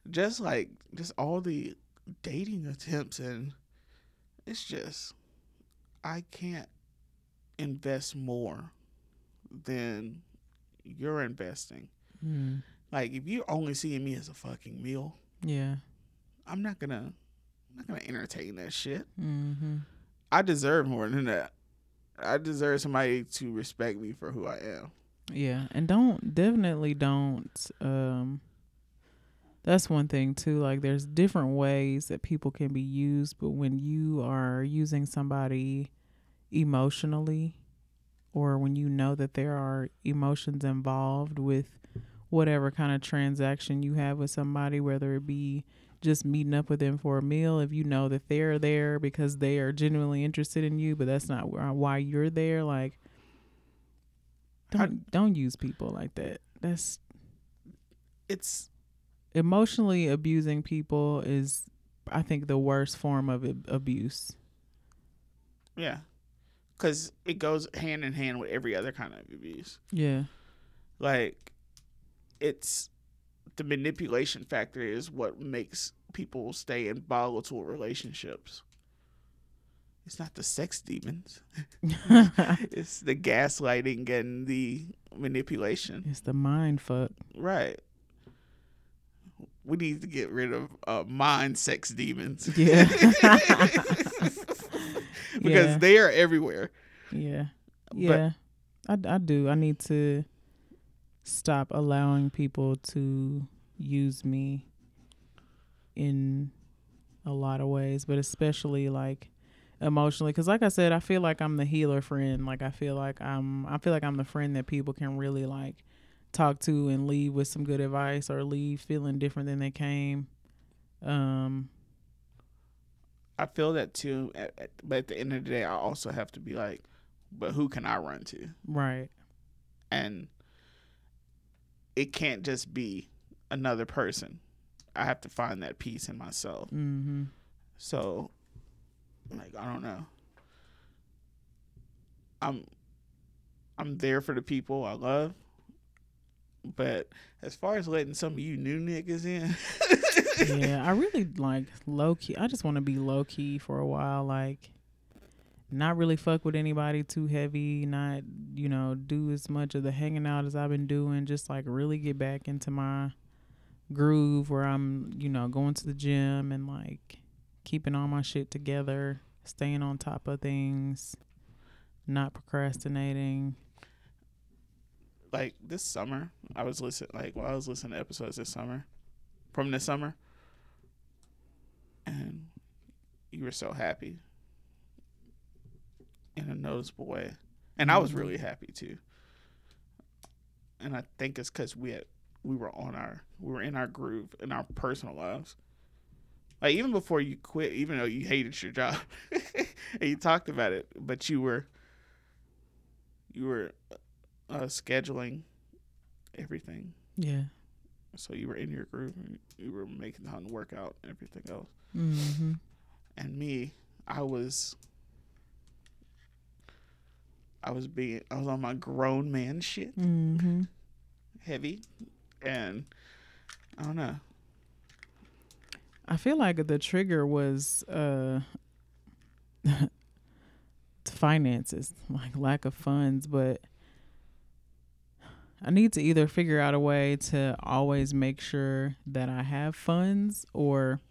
just like just all the dating attempts, and it's just I can't invest more than you're investing. Mm. Like if you're only seeing me as a fucking meal, Yeah. I'm not gonna I'm not gonna entertain that shit. Mhm. I deserve more than that. I deserve somebody to respect me for who I am. Yeah, and don't definitely don't um that's one thing too like there's different ways that people can be used but when you are using somebody emotionally or when you know that there are emotions involved with whatever kind of transaction you have with somebody whether it be just meeting up with them for a meal if you know that they're there because they are genuinely interested in you but that's not uh, why you're there like don't don't use people like that. That's It's emotionally abusing people is i think the worst form of abuse yeah, because it goes hand in hand with every other kind of abuse. yeah Like, it's the manipulation factor is what makes people stay in volatile relationships. It's not the sex demons. it's the gaslighting and the manipulation. it's the mind fuck Right. We need to get rid of uh, mind sex demons. yeah because Yeah. they are everywhere. yeah yeah I, I do i need to stop allowing people to use me in a lot of ways but especially like emotionally because like i said i feel like i'm the healer friend like i feel like i'm i feel like i'm the friend that people can really like talk to and leave with some good advice or leave feeling different than they came um I feel that too. But at the end of the day, I also have to be like, but who can I run to? right And it can't just be another person. I have to find that peace in myself. mm-hmm So, like, I don't know. I'm, I'm there for the people I love. But as far as letting some of you new niggas in, yeah, I really like low key. I just want to be low key for a while, like not really fuck with anybody too heavy, not you know do as much of the hanging out as I've been doing. Just like really get back into my groove where I'm you know going to the gym and like keeping all my shit together, staying on top of things, not procrastinating. Like this summer, I was listening like while I was listening to episodes this summer, from this summer, and you were so happy in a noticeable way, and I was Mhm. really happy too. And I think it's because we had we were on our we were in our groove in our personal lives. Like even before you quit, even though you hated your job, and you talked about it, but you were you were uh, scheduling everything. Yeah. So you were in your group. and You were making time to work out and everything else. Mm-hmm. And me, I was, I was being, I was on my grown man shit, Mm-hmm. heavy, and I don't know. I feel like the trigger was uh finances, like lack of funds, but I need to either figure out a way to always make sure that I have funds or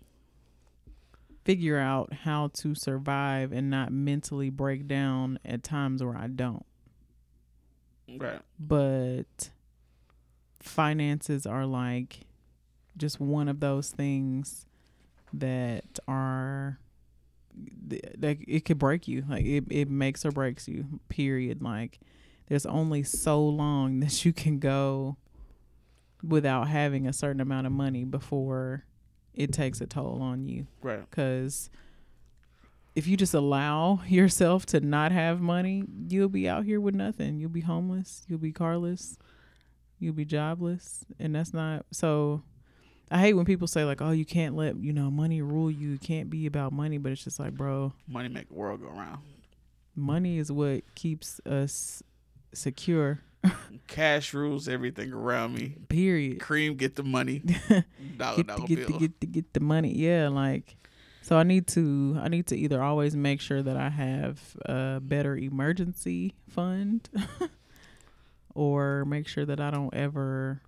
figure out how to survive and not mentally break down at times where I don't. Right. But finances are like just one of those things that are like it could break you like it, it makes or breaks you period like there's only so long that you can go without having a certain amount of money before it takes a toll on you. Right. because if you just allow yourself to not have money you'll be out here with nothing. You'll be homeless. You'll be carless. You'll be jobless. And that's not so i hate when people say like oh you can't let you know money rule you. It can't be about money. But it's just like bro Money make the world go round. money is what keeps us secure Cash rules everything around me. period Cream get the money. Dollar get dollar get bill. the, get the, get the money. Yeah, like so I need to I need to either always make sure that I have a better emergency fund or make sure that I don't ever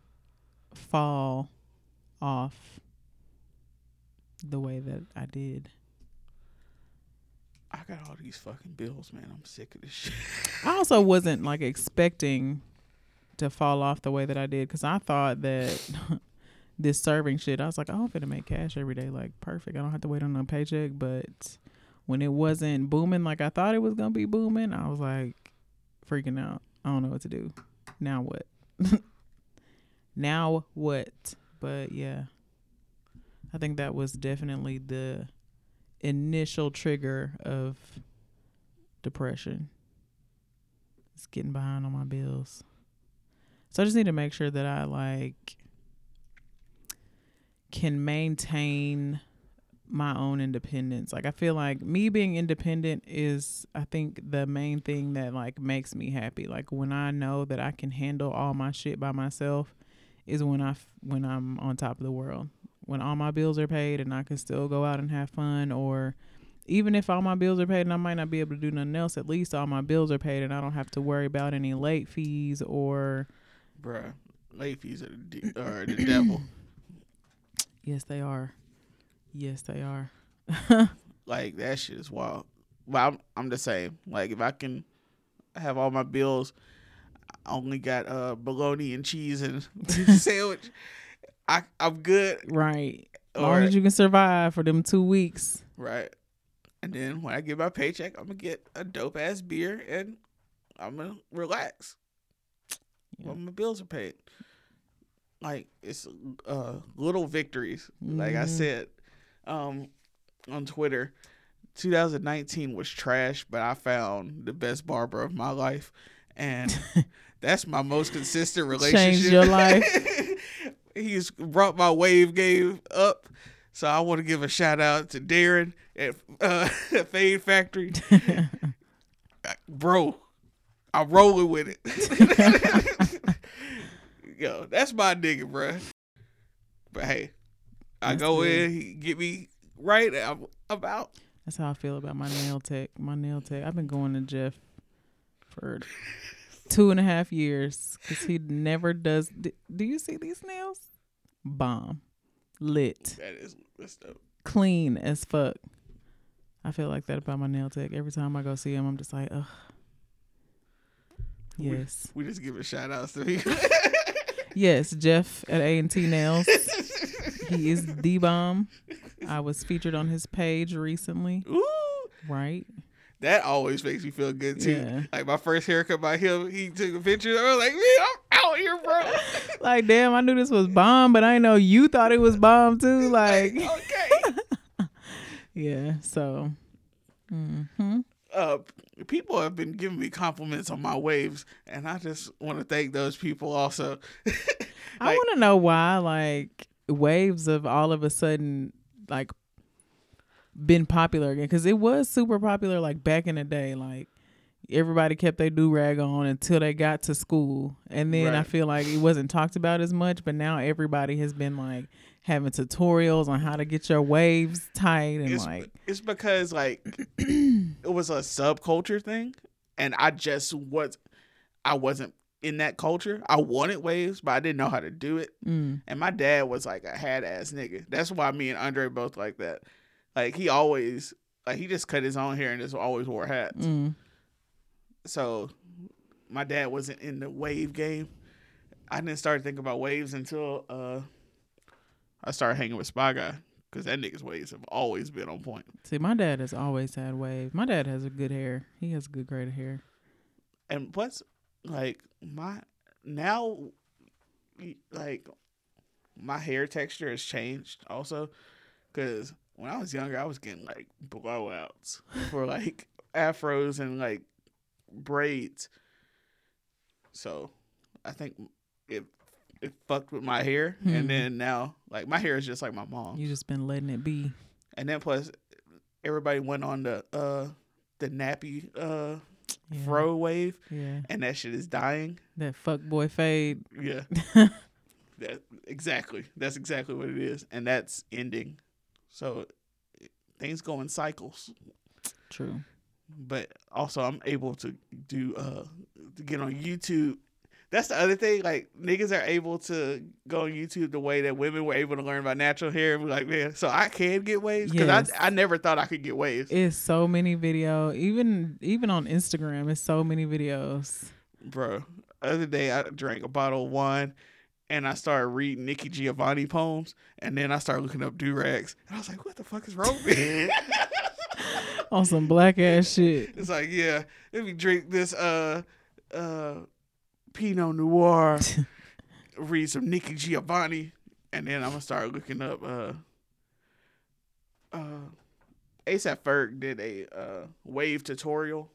fall off the way that I did. I got all these fucking bills, man. I'm sick of this shit. I also wasn't like expecting to fall off the way that I did because I thought that this serving shit, I was like, oh, I'm finna make cash every day, like perfect. I don't have to wait on a paycheck. But when it wasn't booming like I thought it was gonna be booming, I was like freaking out. I don't know what to do. Now what? now what? But yeah, I think that was definitely the initial trigger of depression. It's getting behind on my bills. So I just need to make sure that I like can maintain my own independence. Like I feel like me being independent is I think the main thing that like makes me happy. Like when I know that I can handle all my shit by myself is when I f- when I'm on top of the world. When all my bills are paid and I can still go out and have fun or even if all my bills are paid and I might not be able to do nothing else, at least all my bills are paid and I don't have to worry about any late fees or Bruh, late fees are the, de- are the devil. yes they are. Yes they are. Like that shit is wild. But I'm I'm the same. Like if I can have all my bills, I only got uh bologna and cheese and sandwich. I I'm good. Right. As long as you can survive for them two weeks. Right. And then when I get my paycheck, I'm gonna get a dope ass beer and I'm gonna relax. Yeah. When my bills are paid. Like it's uh little victories. Like I Mhm. said, um on Twitter, 2019 was trash, but I found the best barber of my life. And that's my most consistent relationship. Changed your life. He's brought my wave game up. So I want to give a shout out to Darren at uh, Fade Factory. Bro, I'm rolling with it. Yo, that's my nigga, bro. But hey, I That's go good. in, he get me right. I'm, I'm out. That's how I feel about my nail tech. My nail tech. I've been going to Jeff for two and a half years because he never does. Do, do you see these nails? Bomb, lit, That is that's dope. clean as fuck. I feel like that about my nail tech. Every time I go see him, I'm just like, ugh. Yes, We just give giving shout outs to me. yes, Jeff at A and T Nails. He is the bomb. I was featured on his page recently. Ooh. Right? That always makes me feel good too. Yeah. Like my first haircut by him, he took a picture. I was like, man, I'm out here, bro. Like, damn, I knew this was bomb, but I know you thought it was bomb too. Like, okay. yeah. So, hmm uh, people have been giving me compliments on my waves, and I just want to thank those people also. I want to know why, like, waves of all of a sudden, like, been popular again because it was super popular like back in the day. Like, everybody kept their do rag on until they got to school, and then I feel like it wasn't talked about as much. But now everybody has been like having tutorials on how to get your waves tight and it's, like, it's because like it was a subculture thing, and I just was I wasn't in that culture. I wanted waves, but I didn't know how to do it. mm, And my dad was like a hat ass nigga. That's why me and Andre both like that. Like he always like he just cut his own hair and just always wore hats. mm, So my dad wasn't in the wave game. I didn't start thinking about waves until uh I started hanging with Spy Guy because that nigga's waves have always been on point. See, my dad has always had waves. My dad has a good hair. He has good grade of hair. And plus, like my now, like my hair texture has changed also because when I was younger, I was getting like blowouts for like afros and like braids. So I think it it fucked with my hair, Hmm. and then now like my hair is just like my mom. You just been letting it be. And then plus, everybody went on the uh the nappy uh Yeah. fro wave, Yeah. and that shit is dying. That fuck boy fade. Yeah, that exactly. That's exactly what it is, and that's ending. So things go in cycles. True. But also, I'm able to do uh to get on YouTube. That's the other thing. Like niggas are able to go on YouTube the way that women were able to learn about natural hair and be like, man, so I can get waves because Yes. I I never thought I could get waves, It's so many video. Even even on Instagram, it's so many videos. bro. other day I drank a bottle of wine and I started reading Nikki Giovanni poems and then I started looking up do rags and I was like, what the fuck is wrong with me? On some black ass shit. it's like, yeah, let me drink this uh uh Pinot Noir, read some Nikki Giovanni, and then I'm gonna start looking up uh uh ASAP Ferg did a uh wave tutorial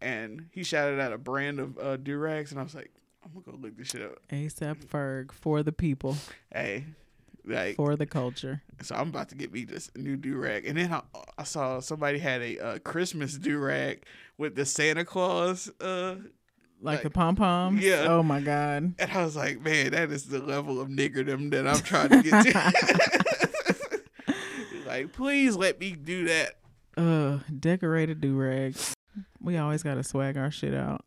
and he shouted out a brand of uh do rags and I was like, I'm gonna go look this shit up. ASAP Ferg for the people, Hey. Like for the culture. so I'm about to get me this new do rag. And then I, I saw somebody had a uh, Christmas do rag with the Santa Claus uh Like, Like, the pom poms. yeah. Oh my god. And I was like, man, that is the level of niggerdom that I'm trying to get to. like, please let me do that. Uh, decorated do rags. We always gotta swag our shit out.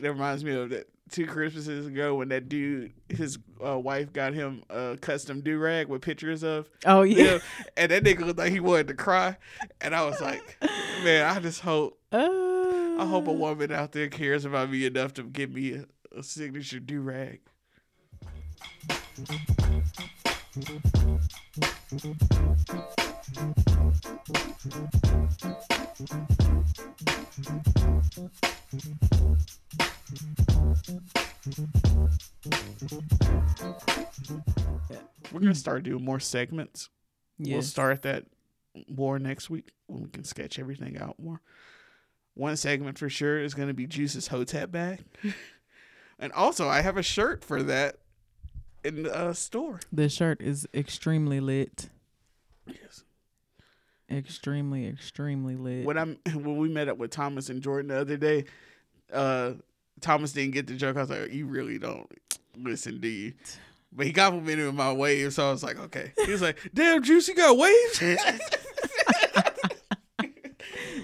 It reminds me of that two Christmases ago when that dude, his uh, wife got him a custom do rag with pictures of Oh yeah. them. And that nigga looked like he wanted to cry. And I was like, man, I just hope, Uh, I hope a woman out there cares about me enough to give me a, a signature do rag. We're gonna start doing more segments. We'll start that more next week when we can sketch everything out more. One segment for sure is going to be Juice's Hotep bag. and also, I have a shirt for that in the uh, store. The shirt is extremely lit. Yes. Extremely, extremely lit. When I'm when we met up with Thomas and Jordan the other day, uh, Thomas didn't get the joke. I was like, "You really don't listen, do you?" But he complimented me on my waves, so I was like, "Okay." He was like, "Damn, Juice, you got waves?"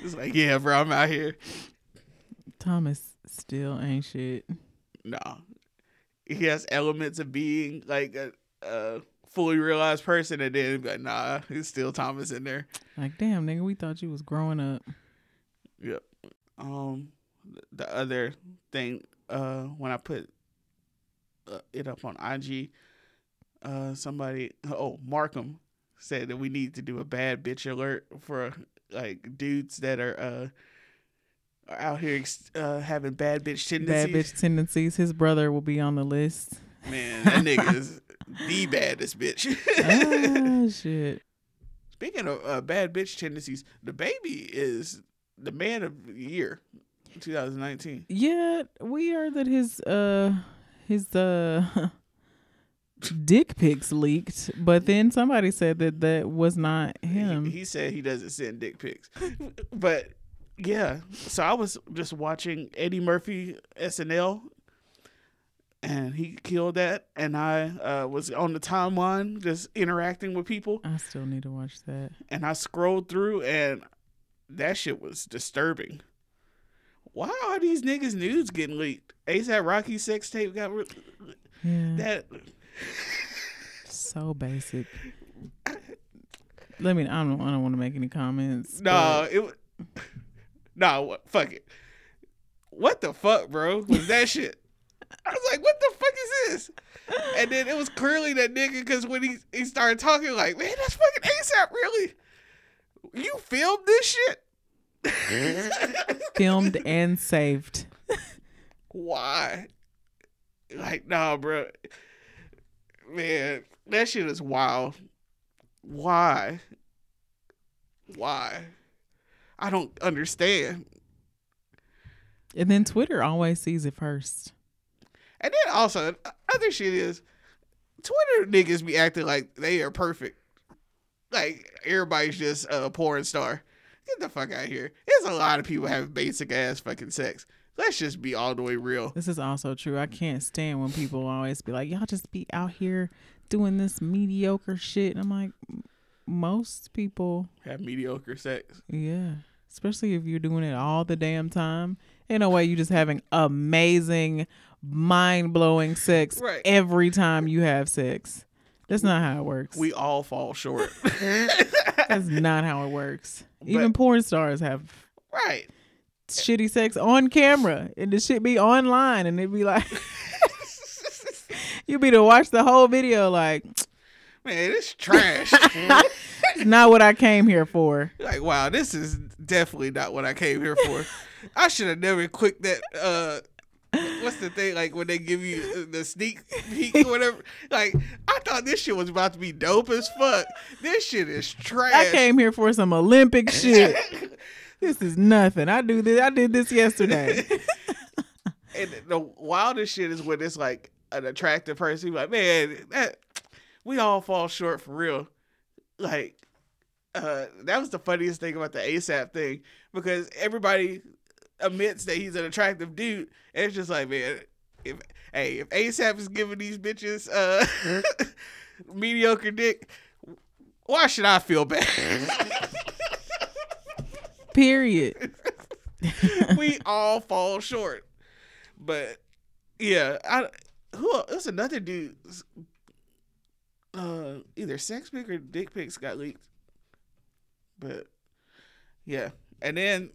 it's like, "Yeah, bro, I'm out here." Thomas still ain't shit. No, he has elements of being like a, a fully realized person, and then but nah, he's still Thomas in there. Like, damn, nigga, we thought you was growing up. Yep. Um, the other thing, uh, when I put uh, it up on IG, uh, somebody, oh, Markham said that we need to do a bad bitch alert for like dudes that are uh are out here uh having bad bitch tendencies. Bad bitch tendencies. His brother will be on the list. Man, that nigga is the baddest bitch. oh shit. Speaking of uh, bad bitch tendencies, DaBaby is the man of the year, 2019. Yeah, we heard that his uh his uh dick pics leaked, but then somebody said that that was not him. He, he said he doesn't send dick pics, but yeah. So I was just watching Eddie Murphy SNL, and he killed that, and I uh, was on the timeline just interacting with people, I still need to watch that. and I scrolled through, and that shit was disturbing. Why are these niggas nudes getting leaked? ASAP Rocky sex tape got re- Yeah, that. so basic. Let me. I don't. I don't want to make any comments. No, it. wa- No, fuck it. What the fuck, bro? Was that shit? I was like, what the fuck is this? And then it was clearly that nigga because when he he started talking, like, man, that's fucking ASAP, really? You filmed this shit? filmed and saved. Why? Like, nah, bro. Man, that shit is wild. Why? Why? I don't understand. And then Twitter always sees it first. And then also, the other shit is Twitter niggas be acting like they are perfect. Like everybody's just a porn star. Get the fuck out of here. There's a lot of people having basic ass fucking sex. Let's just be all the way real. This is also true. I can't stand when people always be like, "Y'all just be out here doing this mediocre shit." And I'm like, "M- most people, Have mediocre sex. yeah, especially if you're doing it all the damn time. In a way, you're just having amazing, mind blowing sex Right. every time you have sex. That's not how it works. We all fall short. That's not how it works. Even porn stars have right. shitty sex on camera, and the shit be online, and it'd be like. You be to watch the whole video like Man, it's trash. it's not what I came here for. like, wow, this is definitely not what I came here for. I should have never clicked that. Uh, what's the thing? Like when they give you the sneak peek or whatever. Like I thought this shit was about to be dope as fuck. This shit is trash. I came here for some Olympic shit. this is nothing. I do this. I did this yesterday. And the wildest shit is when it's like an attractive person. Like, man, that we all fall short for real. Like, uh, that was the funniest thing about the ASAP thing because everybody admits that he's an attractive dude. And it's just like, man, if hey, if ASAP is giving these bitches uh mediocre dick, why should I feel bad? Period. we all fall short. But yeah, I who el- there's another dude. Uh, either sex pic or dick pics got leaked. But yeah, and then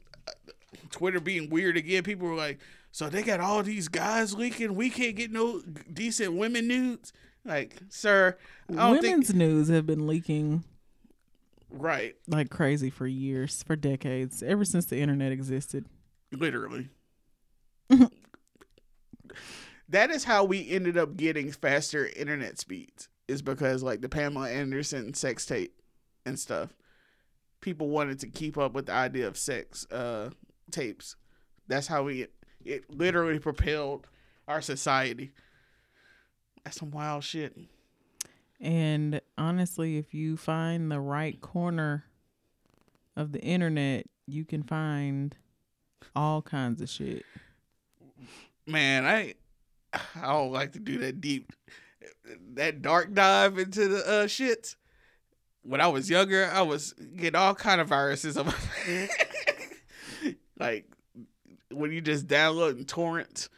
Twitter being weird again. People were like, "So they got all these guys leaking. We can't get no decent women nudes." Like, sir, I don't Women's think news have been leaking right. like crazy for years, for decades, ever since the internet existed. Literally. that is how we ended up getting faster internet speeds. Is because like the Pamela Anderson sex tape and stuff. People wanted to keep up with the idea of sex uh, tapes. That's how we it literally propelled our society. That's some wild shit. And honestly, if you find the right corner of the internet, you can find all kinds of shit. Man, I I don't like to do that deep that dark dive into the uh shit. When I was younger, I was getting all kind of viruses on my like when you just download torrents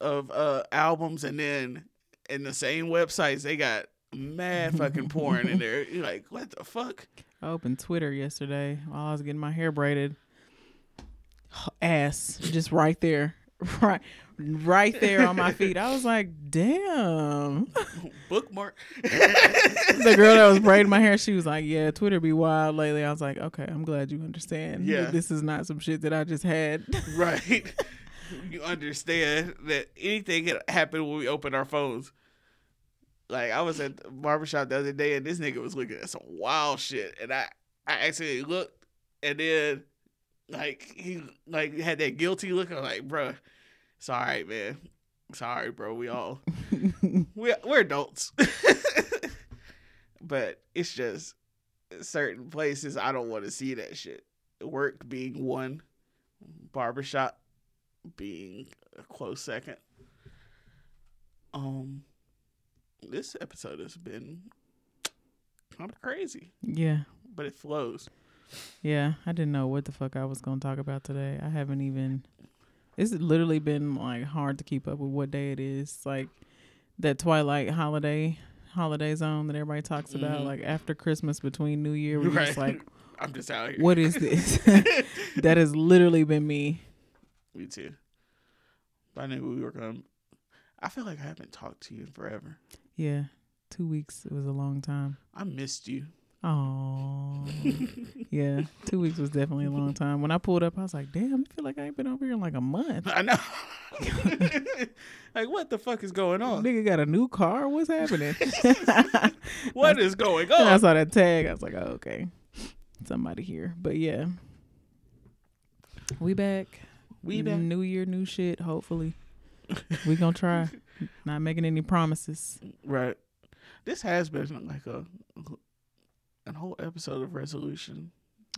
of uh albums and then in the same websites they got mad fucking porn in there. You're like, what the fuck? I opened Twitter yesterday while I was getting my hair braided. Ass just right there, right, right there on my feet. I was like, "Damn!" Bookmark. the girl that was braiding my hair, she was like, "Yeah, Twitter be wild lately." I was like, "Okay, I'm glad you understand. Yeah. this is not some shit that I just had." right. you understand that anything can happen when we open our phones. Like I was at the barbershop the other day and this nigga was looking at some wild shit and I I actually looked and then like he like had that guilty look. I'm like, bruh, it's all right, man. It's all right, bro. We all we we're adults. but it's just certain places I don't want to see that shit. Work being one, barbershop being a close second. Um, this episode has been kind of crazy, yeah, but it flows. yeah. I didn't know what the fuck I was gonna talk about today. I haven't even. It's literally been like hard to keep up with what day it is. Like that Twilight holiday holiday zone that everybody talks about. Mhm. Like after Christmas, between New Year, we're just like, I'm just out here. what is this? that has literally been me. Me too. But I knew we were to I feel like I haven't talked to you in forever. Yeah, two weeks. It was a long time. I missed you. Oh, yeah. Two weeks was definitely a long time. When I pulled up, I was like, "Damn, I feel like I ain't been over here in like a month." I know. like, what the fuck is going on? Nigga got a new car. What's happening? What is going And I saw that tag. I was like, "Oh, okay, somebody here." But yeah, we back. We back. New year, new shit. Hopefully, we gonna try. Not making any promises. Right. This has been like a a whole episode of resolution.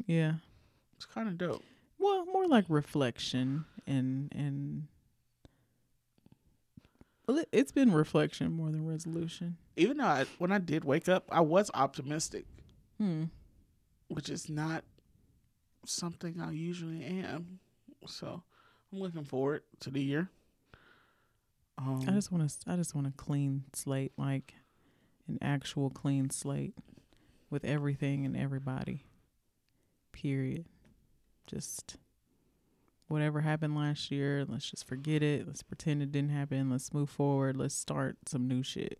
Yeah. It's kind of dope. Well, more like reflection and and well, it- it's been reflection more than resolution. Even though I, when I did wake up, I was optimistic, Hmm. which is not something I usually am. So I'm looking forward to the year. Um, I just want to. I just want a clean slate, like an actual clean slate with everything and everybody. Period. Just whatever happened last year, let's just forget it. Let's pretend it didn't happen. Let's move forward. Let's start some new shit.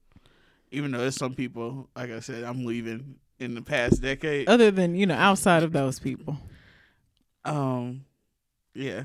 Even though there's some people, like I said, I'm leaving in the past decade. Other than, you know, outside of those people. Um, yeah.